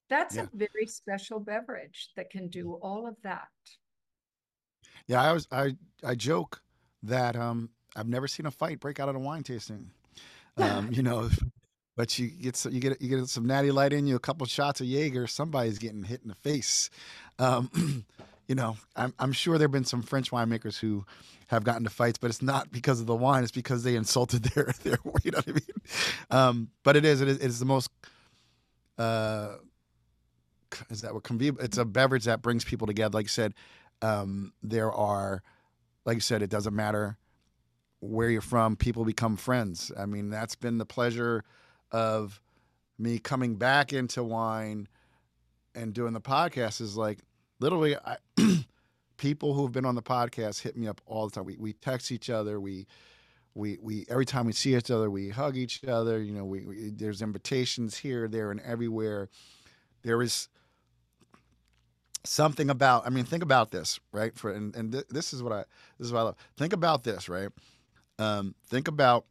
That's yeah. a very special beverage that can do all of that. Yeah, I was I I joke that um I've never seen a fight break out at a wine tasting. Um, you know, but you get some, you get you get some natty light in you, a couple shots of Jaeger, somebody's getting hit in the face. Um, you know, I'm I'm sure there've been some French winemakers who have gotten to fights, but it's not because of the wine; it's because they insulted their their. You know what I mean? Um, but it is it is it is the most uh, is that what conviv- it's a beverage that brings people together like i said um, there are like you said, it doesn't matter where you're from, people become friends. I mean, that's been the pleasure of me coming back into wine and doing the podcast is like literally I, people who have been on the podcast hit me up all the time. We, we text each other. We, we, we, every time we see each other, we hug each other. You know, we, we there's invitations here, there, and everywhere. There is something about, I mean, think about this, right? For, and, and th- this is what I, this is what I love. Think about this, right? Um, think about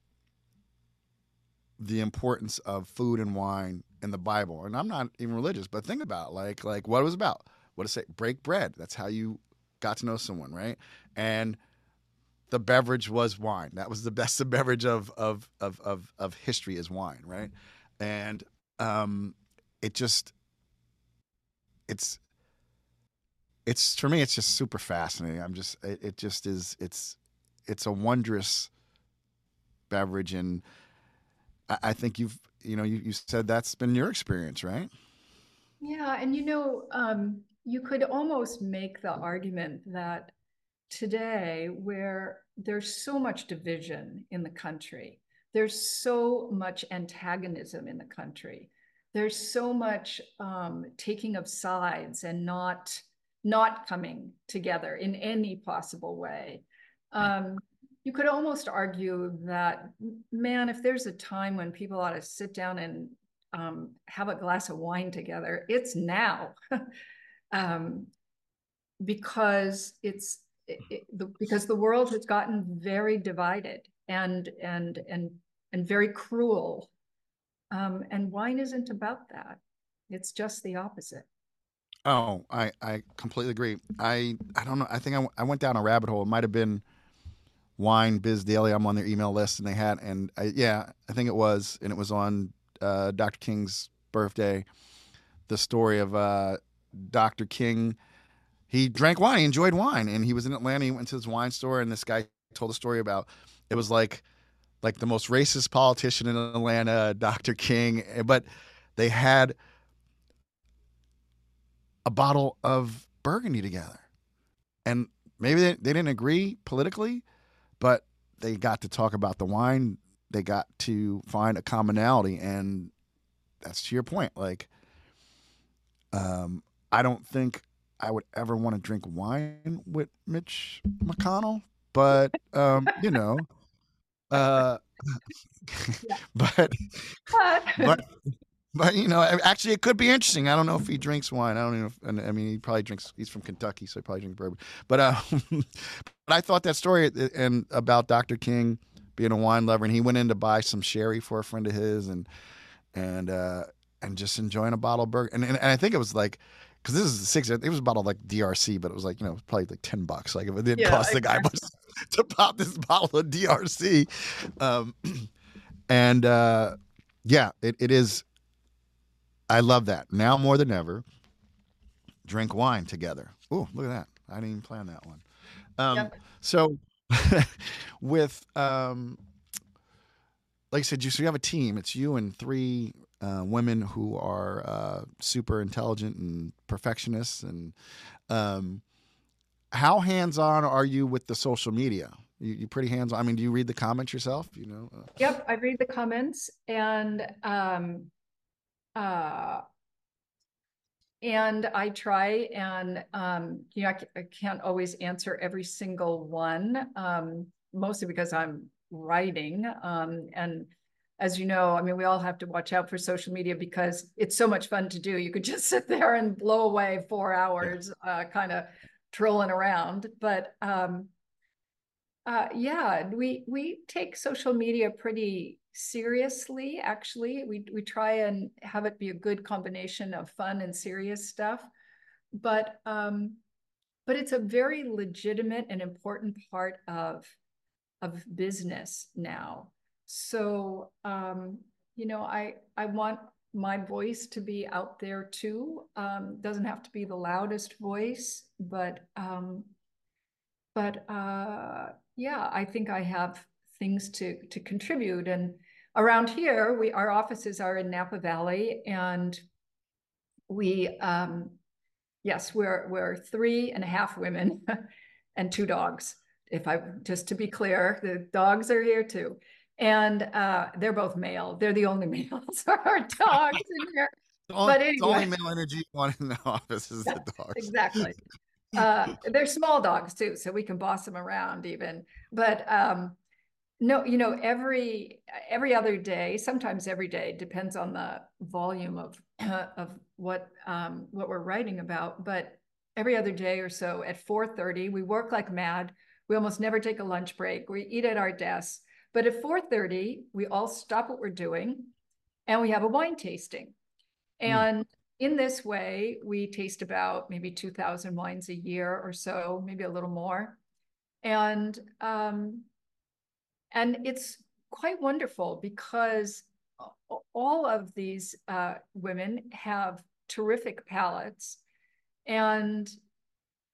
the importance of food and wine in the Bible. And I'm not even religious, but think about like like what it was about. What to say? Break bread. That's how you got to know someone, right? And the beverage was wine. That was the best beverage of of of of, of history is wine, right? And um, it just it's it's for me it's just super fascinating. I'm just it, it just is it's it's a wondrous beverage, and I, I think you've you know you, you said that's been your experience, right? Yeah, and you know, um, you could almost make the argument that today, where there's so much division in the country, there's so much antagonism in the country, there's so much um, taking of sides and not not coming together in any possible way. Um, you could almost argue that, man, if there's a time when people ought to sit down and um, have a glass of wine together, it's now. um, because it's it, the, because the world has gotten very divided and and and and very cruel. Um, and wine isn't about that. It's just the opposite. Oh i i completely agree. I i don't know. I think i, I went down a rabbit hole. It might have been Wine Biz Daily. I'm on their email list, and they had, and I, yeah, I think it was, and it was on uh, Dr. King's birthday. The story of uh, Dr. King. He drank wine. He enjoyed wine, and he was in Atlanta. He went to his wine store, and this guy told a story about it was like like the most racist politician in Atlanta, Dr. King, but they had a bottle of Burgundy together, and maybe they, they didn't agree politically, but they got to talk about the wine. They got to find a commonality, and that's to your point. Like, um, I don't think I would ever want to drink wine with Mitch McConnell, but um, you know, uh, but but but you know, actually, it could be interesting. I don't know if he drinks wine. I don't know. If, I mean, he probably drinks. He's from Kentucky, so he probably drinks bourbon. But uh, but I thought that story uh, and about Dr. King being a wine lover, and he went in to buy some sherry for a friend of his, and and uh, and just enjoying a bottle of burger. And, and, and I think it was like because this is the six. It was a bottle of like DRC, but it was like you know probably like ten bucks. Like if it didn't yeah, cost the guy to pop this bottle of DRC, um, and uh, yeah, it, it is I love that. Now more than ever, drink wine together. Oh, look at that. I didn't even plan that one. Um, yep. So, with, um, like I said, you, so you have a team. It's you and three uh, women who are uh, super intelligent and perfectionists. And um, how hands on are you with the social media? You, you pretty hands on. I mean, do you read the comments yourself? You know. Uh, yep, I read the comments, and um, uh, and I try and, um, you know, I, I, can't always answer every single one, um, mostly because I'm writing. Um, and as you know, I mean, we all have to watch out for social media because it's so much fun to do. You could just sit there and blow away four hours, uh, kind of trolling around. But um, uh, yeah, we we take social media pretty seriously actually. We we try and have it be a good combination of fun and serious stuff. But um but it's a very legitimate and important part of of business now. So um you know i i want my voice to be out there too. Um doesn't have to be the loudest voice but um but uh yeah i think i have things to to contribute. And around here, we our offices are in Napa Valley, and we um, yes, we're we're three and a half women and two dogs. if I just to be clear, the dogs are here too. And uh, they're both male. They're the only males are dogs in here. The only, But the only male energy you want in the office is the dogs. Exactly. Uh, they're small dogs too, so we can boss them around even. But um, no, you know, every every other day, sometimes every day, depends on the volume of of what um, what we're writing about. But every other day or so, at four thirty, we work like mad. We almost never take a lunch break. We eat at our desks. But at four thirty, we all stop what we're doing, and we have a wine tasting. Mm. And in this way, we taste about maybe 2,000 wines a year or so, maybe a little more. And um, and it's quite wonderful because all of these uh, women have terrific palates, and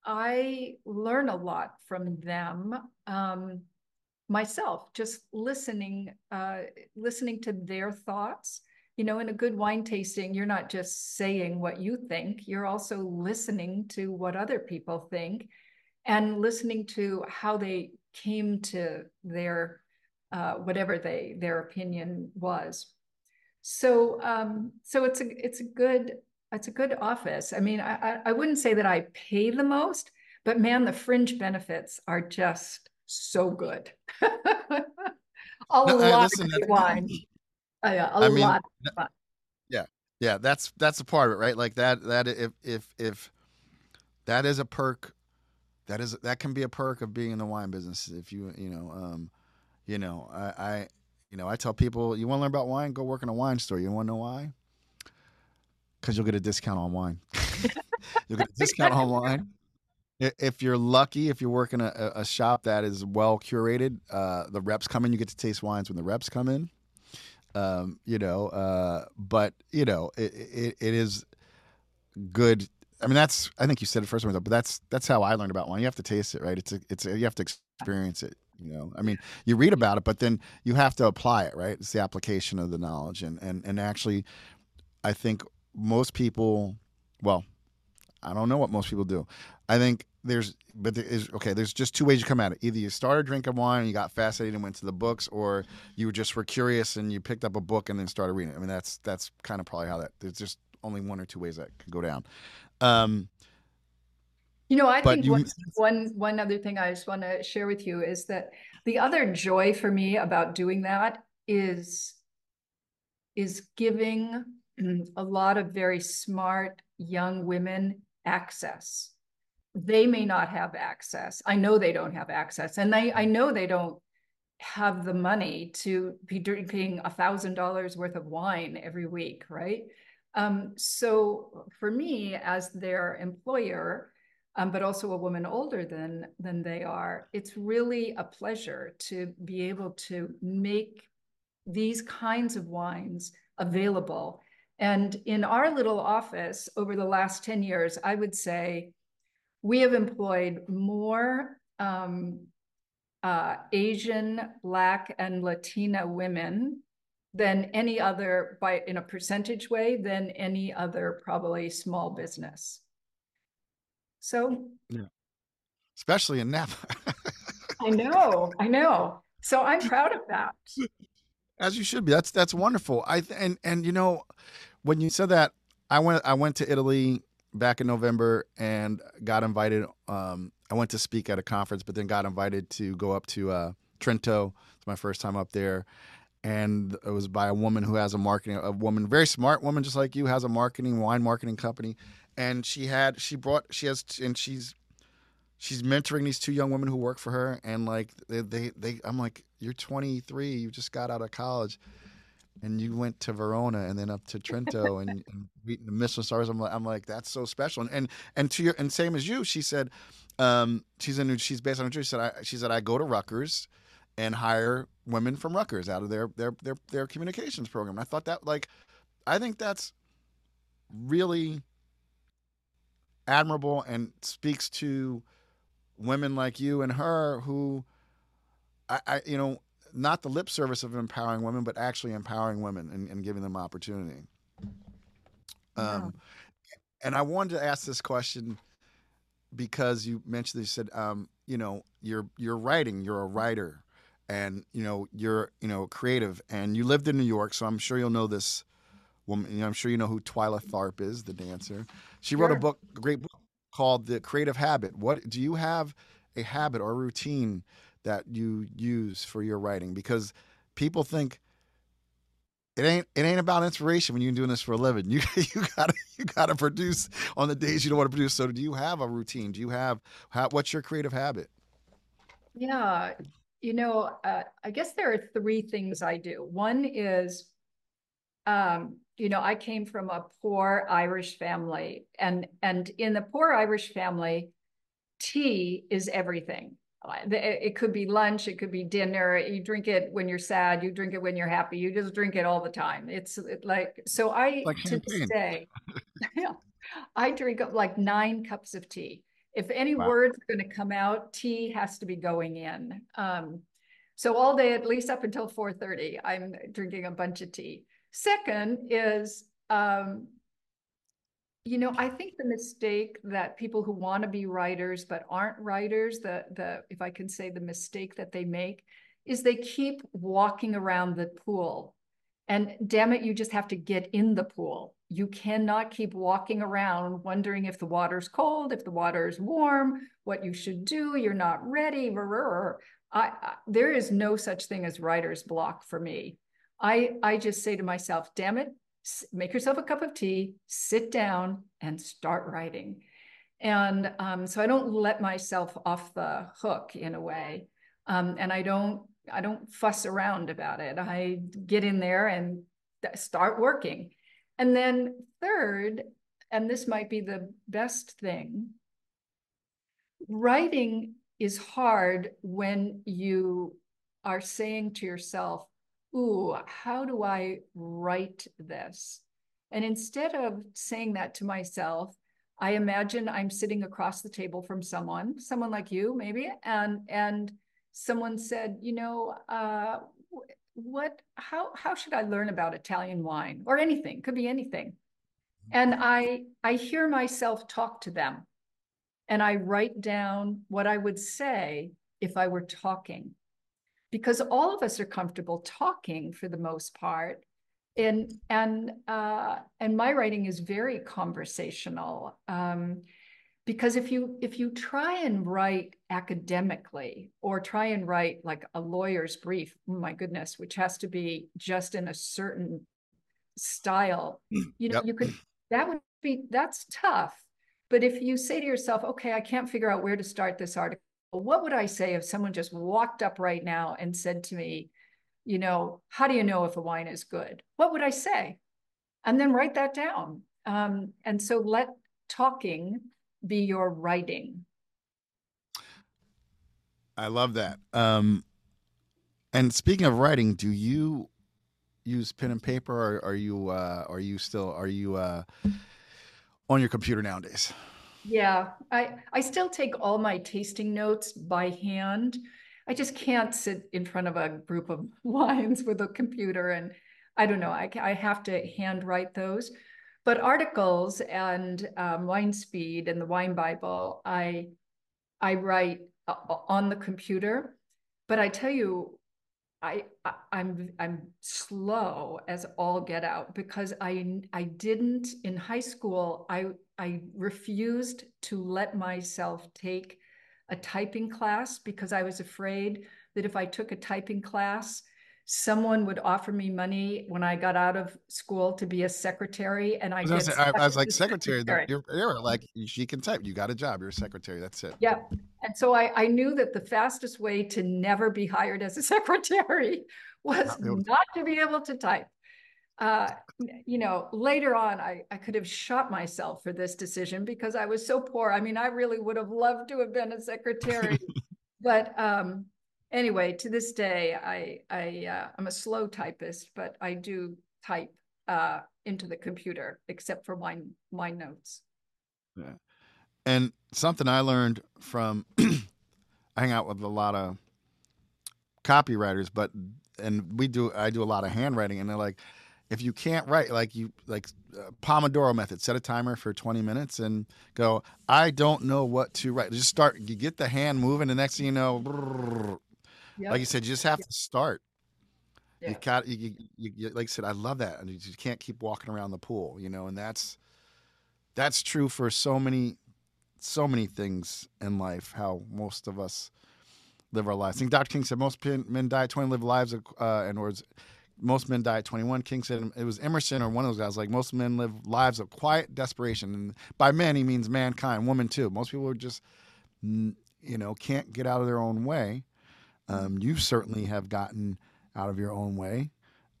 I learn a lot from them um, myself, just listening, uh, listening to their thoughts. You know, in a good wine tasting, you're not just saying what you think, you're also listening to what other people think and listening to how they came to their uh, whatever they their opinion was. So um, so it's a it's a good it's a good office. I mean, I, I wouldn't say that I pay the most, but man, the fringe benefits are just so good. a No, I- lot listen, of wine. Uh, yeah, a I mean, lot. fun. Yeah, that's that's a part of it, right? Like that that if if if that is a perk, that is that can be a perk of being in the wine business. If you you know um, you know I, I you know I tell people you want to learn about wine, go work in a wine store. You want to know why? Because you'll get a discount on wine. you'll get a discount on wine. If you're lucky, if you're working a, a a shop that is well curated, uh, the reps come in. You get to taste wines when the reps come in um, you know, uh, but you know, it, it, it is good. I mean, that's I think you said it first one, but that's that's how I learned about wine. You have to taste it, right? It's a, it's a, you have to experience it. You know, I mean, you read about it, but then you have to apply it, right? It's the application of the knowledge, and and and actually, I think most people, well, I don't know what most people do. I think there's, but there is okay. There's just two ways you come at it. Either you started drinking wine and you got fascinated and went to the books, or you just were curious and you picked up a book and then started reading it. I mean, that's that's kind of probably how that. There's just only one or two ways that could go down. Um, You know, I But think you- one, one one other thing I just want to share with you is that the other joy for me about doing that is is giving a lot of very smart young women access. They may not have access. I know they don't have access, and I I know they don't have the money to be drinking a thousand dollars worth of wine every week, right? Um, so for me, as their employer, um, but also a woman older than than they are, it's really a pleasure to be able to make these kinds of wines available. And in our little office over the last 10 years, I would say we have employed more um, uh, Asian, Black, and Latina women than any other, by in a percentage way, than any other probably small business. So especially in Napa, I know, I know. So I'm proud of that. as you should be. That's that's wonderful. I th- and and you know, when you said that, I went I went to Italy back in November and got invited. Um, I went to speak at a conference, but then got invited to go up to uh, Trento. It's my first time up there, and it was by a woman who has a marketing, a woman, very smart woman, just like you, has a marketing wine marketing company, and she had she brought she has and she's she's mentoring these two young women who work for her and like they they, they I'm like you're 23 you just got out of college and you went to Verona and then up to Trento and, and beating the Michelin stars. I'm like I'm like that's so special. And and, and to your and same as you she said um, she's in New- she's based on New Jersey she said I, she said I go to Rutgers and hire women from Rutgers out of their their their their communications program. And I thought that like I think that's really admirable and speaks to women like you and her who I, I you know not the lip service of empowering women but actually empowering women and, and giving them opportunity. Um, and i wanted to ask this question because you mentioned you said um, you know you're you're writing you're a writer and you know you're you know creative and you lived in new york so i'm sure you'll know this woman you know, i'm sure you know who twyla tharp is the dancer she wrote a book a great book called the creative habit what do you have a habit or a routine that you use for your writing because people think it ain't it ain't about inspiration when you're doing this for a living. You you gotta you gotta produce on the days you don't want to produce. So do you have a routine? Do you have how, what's your creative habit? Yeah, you know, uh, I guess there are three things I do. One is, um, you know, I came from a poor Irish family, and and in the poor Irish family, tea is everything. Uh, It could be lunch, it could be dinner. You drink it when you're sad, you drink it when you're happy. You just drink it all the time. It's like so. I Like to this day, yeah, I drink up like nine cups of tea. If any Wow. words are going to come out, tea has to be going in. Um, so all day, at least up until 4:30, I'm drinking a bunch of tea. Second is, um, you know, I think the mistake that people who want to be writers but aren't writers, the the if I can say the mistake that they make is they keep walking around the pool. And damn it, you just have to get in the pool. You cannot keep walking around wondering if the water's cold, if the water is warm, what you should do. You're not ready. I, I there is no such thing as writer's block for me. I I just say to myself, damn it, make yourself a cup of tea, sit down, and start writing. And um, so I don't let myself off the hook in a way, um, and I don't I don't fuss around about it. I get in there and start working. And then third, and this might be the best thing, writing is hard when you are saying to yourself, Ooh, how do I write this? And instead of saying that to myself, I imagine I'm sitting across the table from someone, someone like you, maybe, and and someone said, you know, uh, what, how, how should I learn about Italian wine or anything? Could be anything. And I, I hear myself talk to them, and I write down what I would say if I were talking, because all of us are comfortable talking for the most part, and and uh, and my writing is very conversational. Um, because if you if you try and write academically or try and write like a lawyer's brief oh my goodness which has to be just in a certain style you know Yep. you could that would be that's tough but if you say to yourself okay i can't figure out where to start this article what would i say if someone just walked up right now and said to me you know how do you know if a wine is good what would i say and then write that down um, and so let talking be your writing. I love that. Um, and speaking of writing, do you use pen and paper, or are you uh, are you still are you uh, on your computer nowadays? Yeah, I I still take all my tasting notes by hand. I just can't sit in front of a group of wines with a computer and I don't know, I, I have to handwrite those. But articles and um, Wine Speed and the Wine Bible, I I write on the computer. But I tell you, I, I I'm I'm slow as all get out because I I didn't in high school I I refused to let myself take a typing class because I was afraid that if I took a typing class someone would offer me money when I got out of school to be a secretary and I was, say, I, I was like, secretary, secretary. you're, you're like, she can type. You got a job. You're a secretary. That's it. Yeah. And so I, I knew that the fastest way to never be hired as a secretary was Not be able to- not to be able to type. Uh, you know, later on, I, I could have shot myself for this decision because I was so poor. I mean, I really would have loved to have been a secretary. but um, anyway, to this day, I, I, uh, I'm a slow typist, but I do type uh, into the computer, except for my, my notes. Yeah, and something I learned from I hang out with a lot of copywriters, but and we do I do a lot of handwriting, and they're like, if you can't write like you like uh, Pomodoro method, set a timer for 20 minutes and go. I don't know what to write. Just start. You get the hand moving. The next thing you know, yep. like you said, you just have yep. to start. Yeah. You got you, you, you, like I said. I love that, and you just can't keep walking around the pool, you know. And that's that's true for so many so many things in life. How most of us live our lives. I think Dr. King said most men die at 20, live lives, uh, and words most men die at 21. King said it was Emerson or one of those guys. Like most men live lives of quiet desperation, and by men he means mankind, women too. Most people are just, you know, can't get out of their own way. Um, you certainly have gotten out of your own way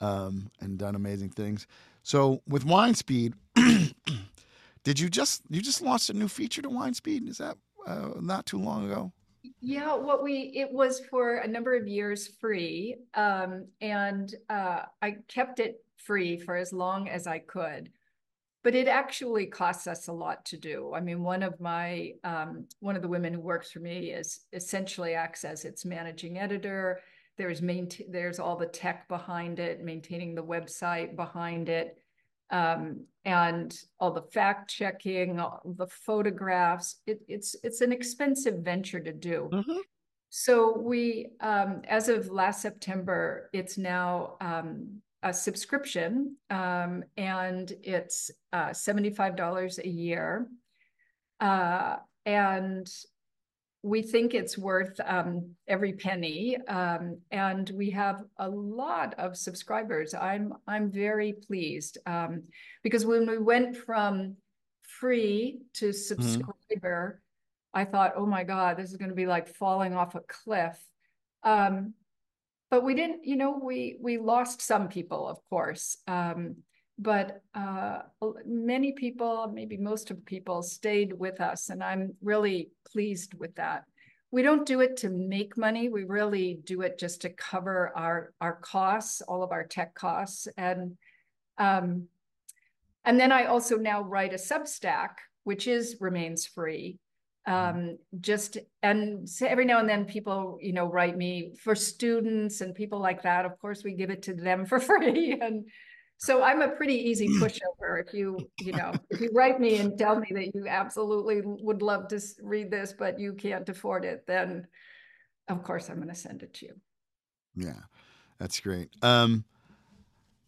um, and done amazing things. So with Wine Speed, did you just you just launched a new feature to Wine Speed? Is that uh, not too long ago? Yeah, what we it was for a number of years free, um, and uh, I kept it free for as long as I could. But it actually costs us a lot to do. I mean, one of my um, one of the women who works for me is essentially acts as its managing editor. There's main there's all the tech behind it, maintaining the website behind it um, and all the fact checking, all the photographs. It, it's it's an expensive venture to do. Mm-hmm. So we, um, as of last September, it's now um, a subscription, um, and it's uh, seventy five dollars a year. Uh, and we think it's worth um, every penny, um, and we have a lot of subscribers. I'm I'm very pleased um, because when we went from free to mm-hmm. subscriber, mm-hmm. I thought, oh my god, this is going to be like falling off a cliff. Um, but we didn't, you know, we we lost some people, of course. But uh, many people, maybe most of people, stayed with us, and I'm really pleased with that. We don't do it to make money. We really do it just to cover our our costs, all of our tech costs, and um, and then I also now write a Substack, which is remains free. Um, just and so every now and then people, you know, write me for students and people like that. Of course, we give it to them for free and so I'm a pretty easy pushover. If you, you know, if you write me and tell me that you absolutely would love to read this, but you can't afford it, then of course I'm going to send it to you. Yeah, that's great. Um,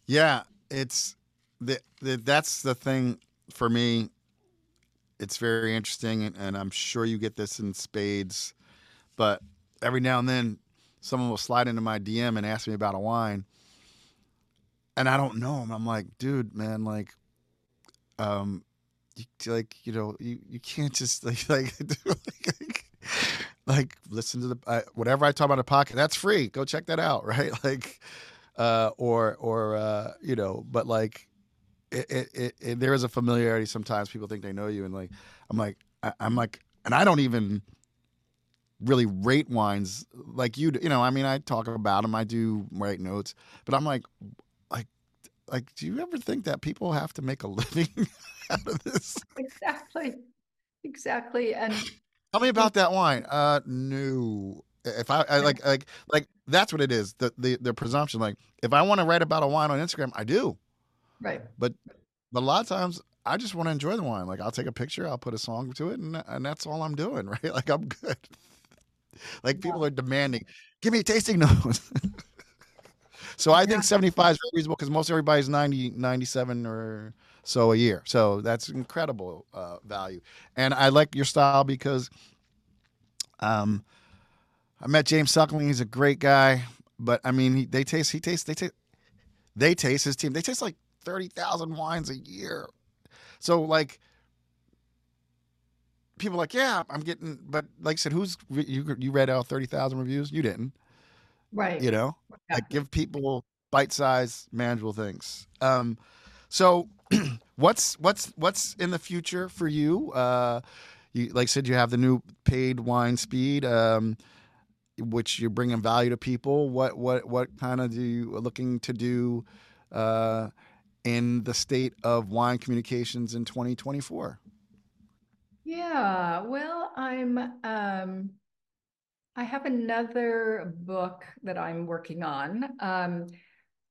yeah, it's the, the that's the thing for me. It's very interesting, and, and I'm sure you get this in spades. But every now and then, someone will slide into my DM and ask me about a wine and I don't know him. I'm like, dude, man, like, um, you, like you know, you, you can't just like like like, like listen to the whatever I talk about a pocket. That's free. Go check that out, right? Like, uh, or or uh, you know, but like, it, it, it, it there is a familiarity. Sometimes people think they know you, and like, I'm like, I, I'm like, and I don't even really rate wines like you do. You know, I mean, I talk about them, I do write notes, but I'm like, like do you ever think that people have to make a living out of this? Exactly. Exactly and tell me about that wine. Uh no. If I, I like like like that's what it is the the, the presumption like if i want to write about a wine on instagram i do. Right. But but a lot of times i just want to enjoy the wine. Like i'll take a picture i'll put a song to it and, and that's all i'm doing right? Like i'm good. Like people yeah. are demanding give me a tasting note So I yeah. think 75 is reasonable because most everybody's 90, 97 or so a year. So that's incredible uh, value. And I like your style because um, I met James Suckling. He's a great guy, but I mean, he, they taste, he tastes, they taste, they taste his team. They taste like 30,000 wines a year. So like, people like, yeah, I'm getting, but like I said, who's you? You read out thirty thousand reviews? You didn't. Right. You know, yeah. like give people bite-sized, manageable things. Um, so, what's what's what's in the future for you? Uh, you like I said, you have the new paid wine speed, um, which you're bringing value to people. What what what kind of do you looking to do uh, in the state of wine communications in 2024? Yeah, well, I'm um, I have another book that I'm working on. Um,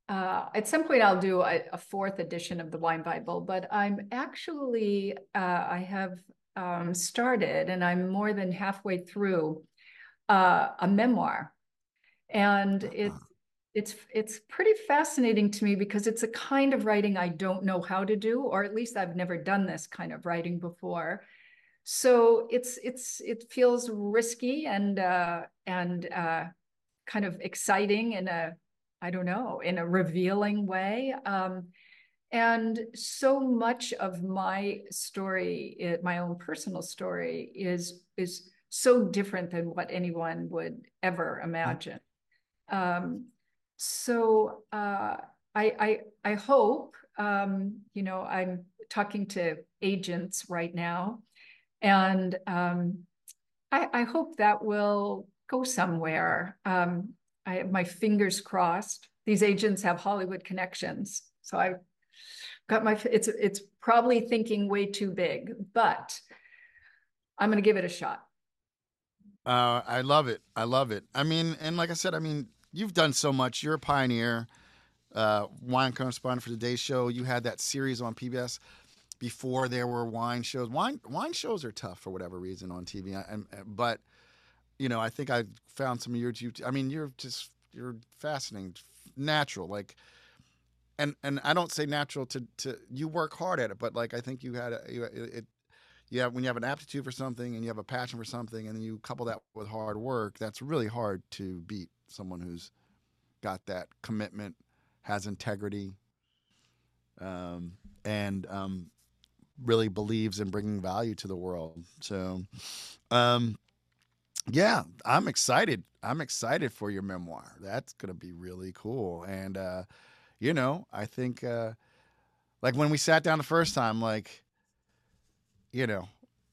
uh, at some point I'll do a, a, fourth edition of the Wine Bible, but I'm actually, uh, I have um, started and I'm more than halfway through uh, a memoir. And uh-huh. it's, it's, it's pretty fascinating to me because it's a kind of writing I don't know how to do, or at least I've never done this kind of writing before. So it's, it's, it feels risky and, uh, and uh, kind of exciting in a I don't know, in a revealing way. Um, and so much of my story, it, my own personal story, is is so different than what anyone would ever imagine. Um, so uh, I, I I hope um, you know I'm talking to agents right now, and um, I, I hope that will go somewhere. Um, I have my fingers crossed. These agents have Hollywood connections. So I've got my, it's, it's probably thinking way too big, but I'm going to give it a shot. Uh, I love it. I love it. I mean, and like I said, I mean, you've done so much. You're a pioneer. Uh, wine correspondent for Today Show. You had that series on PBS before there were wine shows. Wine wine shows are tough for whatever reason on TV. I, I, but you know, I think I found some of your. I mean, you're just you're fascinating, natural, like, and and I don't say natural to to you work hard at it, but like I think you had a, you, it. You have when you have an aptitude for something and you have a passion for something, and then you couple that with hard work. That's really hard to beat someone who's got that commitment, has integrity, um, and um, really believes in bringing value to the world. So, um, yeah, I'm excited. I'm excited for your memoir. That's gonna be really cool. And uh, you know, I think uh, like when we sat down the first time, like, you know,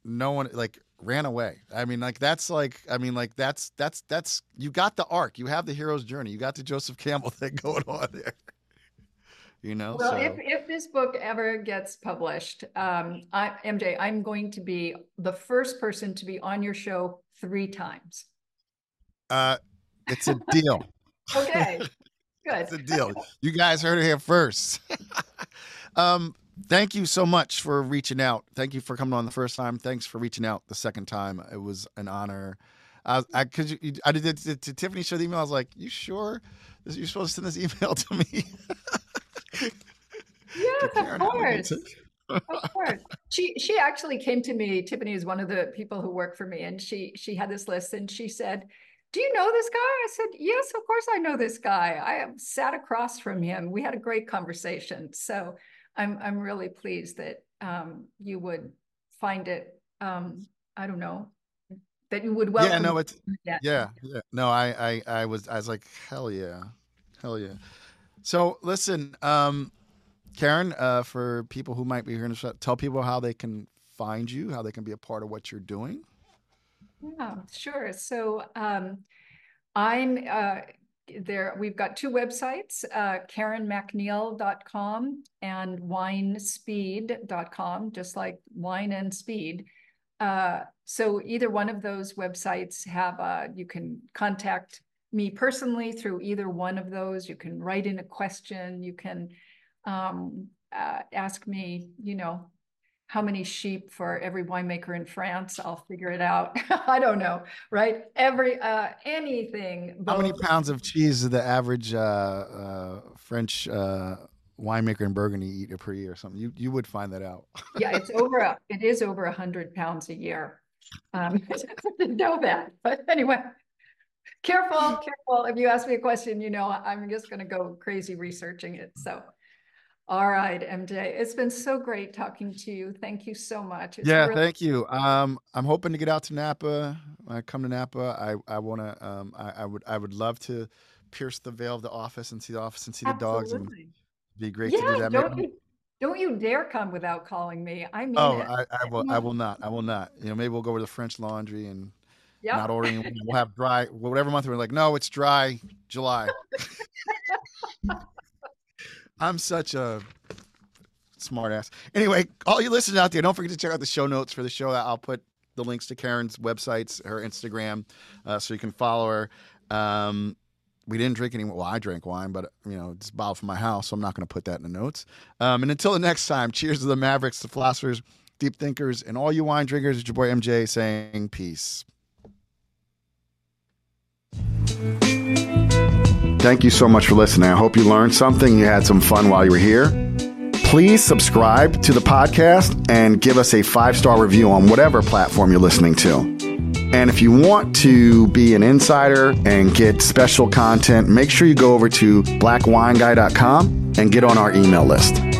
no one like ran away. I mean, like that's like I mean, like that's that's that's you got the arc. You have the hero's journey. You got the Joseph Campbell thing going on there. You know. Well, so. if if this book ever gets published, um, I, MJ, I'm going to be the first person to be on your show three times. Uh, it's a deal. okay, good. it's a deal. You guys heard it here first. um, thank you so much for reaching out. Thank you for coming on the first time. Thanks for reaching out the second time. It was an honor. I, I cause you, I did to Tiffany show the email. I was like, "You sure? You're supposed to send this email to me?" Yes, of course of course. She she actually came to me. Tiffany is one of the people who work for me, and she she had this list, and she said, "Do you know this guy?" I said, "Yes, of course I know this guy. I sat across from him. We had a great conversation." So I'm I'm really pleased that um, you would find it. Um, I don't know that you would welcome. Yeah, no, it's yeah, yeah. No, I I I was I was like, hell yeah, hell yeah. So listen, um, Karen, uh, for people who might be hearing this, tell people how they can find you, how they can be a part of what you're doing. Yeah, sure. So um, I'm uh, there. We've got two websites, uh, KarenMacNeil.com and WineSpeed.com, just like wine and speed. Uh, so either one of those websites have, uh, you can contact me personally through either one of those. You can write in a question. You can um, uh, ask me, you know, how many sheep for every winemaker in France, I'll figure it out. I don't know, right? Every uh, anything. How many pounds of cheese does the average uh, uh, French uh, winemaker in Burgundy eat a per year or something? You you would find that out. yeah, it's over. A, it is over a hundred pounds a year. Um, I didn't know that, but anyway. Careful, careful. If you ask me a question, you know I'm just going to go crazy researching it. So all right, MJ. It's been so great talking to you. Thank you so much. It's yeah, really- thank you. Um, I'm hoping to get out to Napa. When I come to Napa, I I want to. Um, I, I, would I would love to pierce the veil of the office and see the office and see Absolutely. the dogs and be great yeah, to do that. Don't you, don't you dare come without calling me. I mean, oh, I, I, will. I will not. I will not. You know, maybe we'll go over to the French Laundry and yep. not ordering. We'll have dry whatever month we're like. No, it's dry July. I'm such a smartass. Anyway, all you listeners out there, don't forget to check out the show notes for the show. I'll put the links to Karen's websites, her Instagram, uh, so you can follow her. Um, we didn't drink any. Well, I drank wine, but you know, it's bottled from my house, so I'm not going to put that in the notes. Um, and until the next time, cheers to the Mavericks, the philosophers, deep thinkers, and all you wine drinkers. It's your boy MJ saying peace. Thank you so much for listening. I hope you learned something. You had some fun while you were here. Please subscribe to the podcast and give us a five star review on whatever platform you're listening to. And if you want to be an insider and get special content, make sure you go over to blackwineguy.com and get on our email list.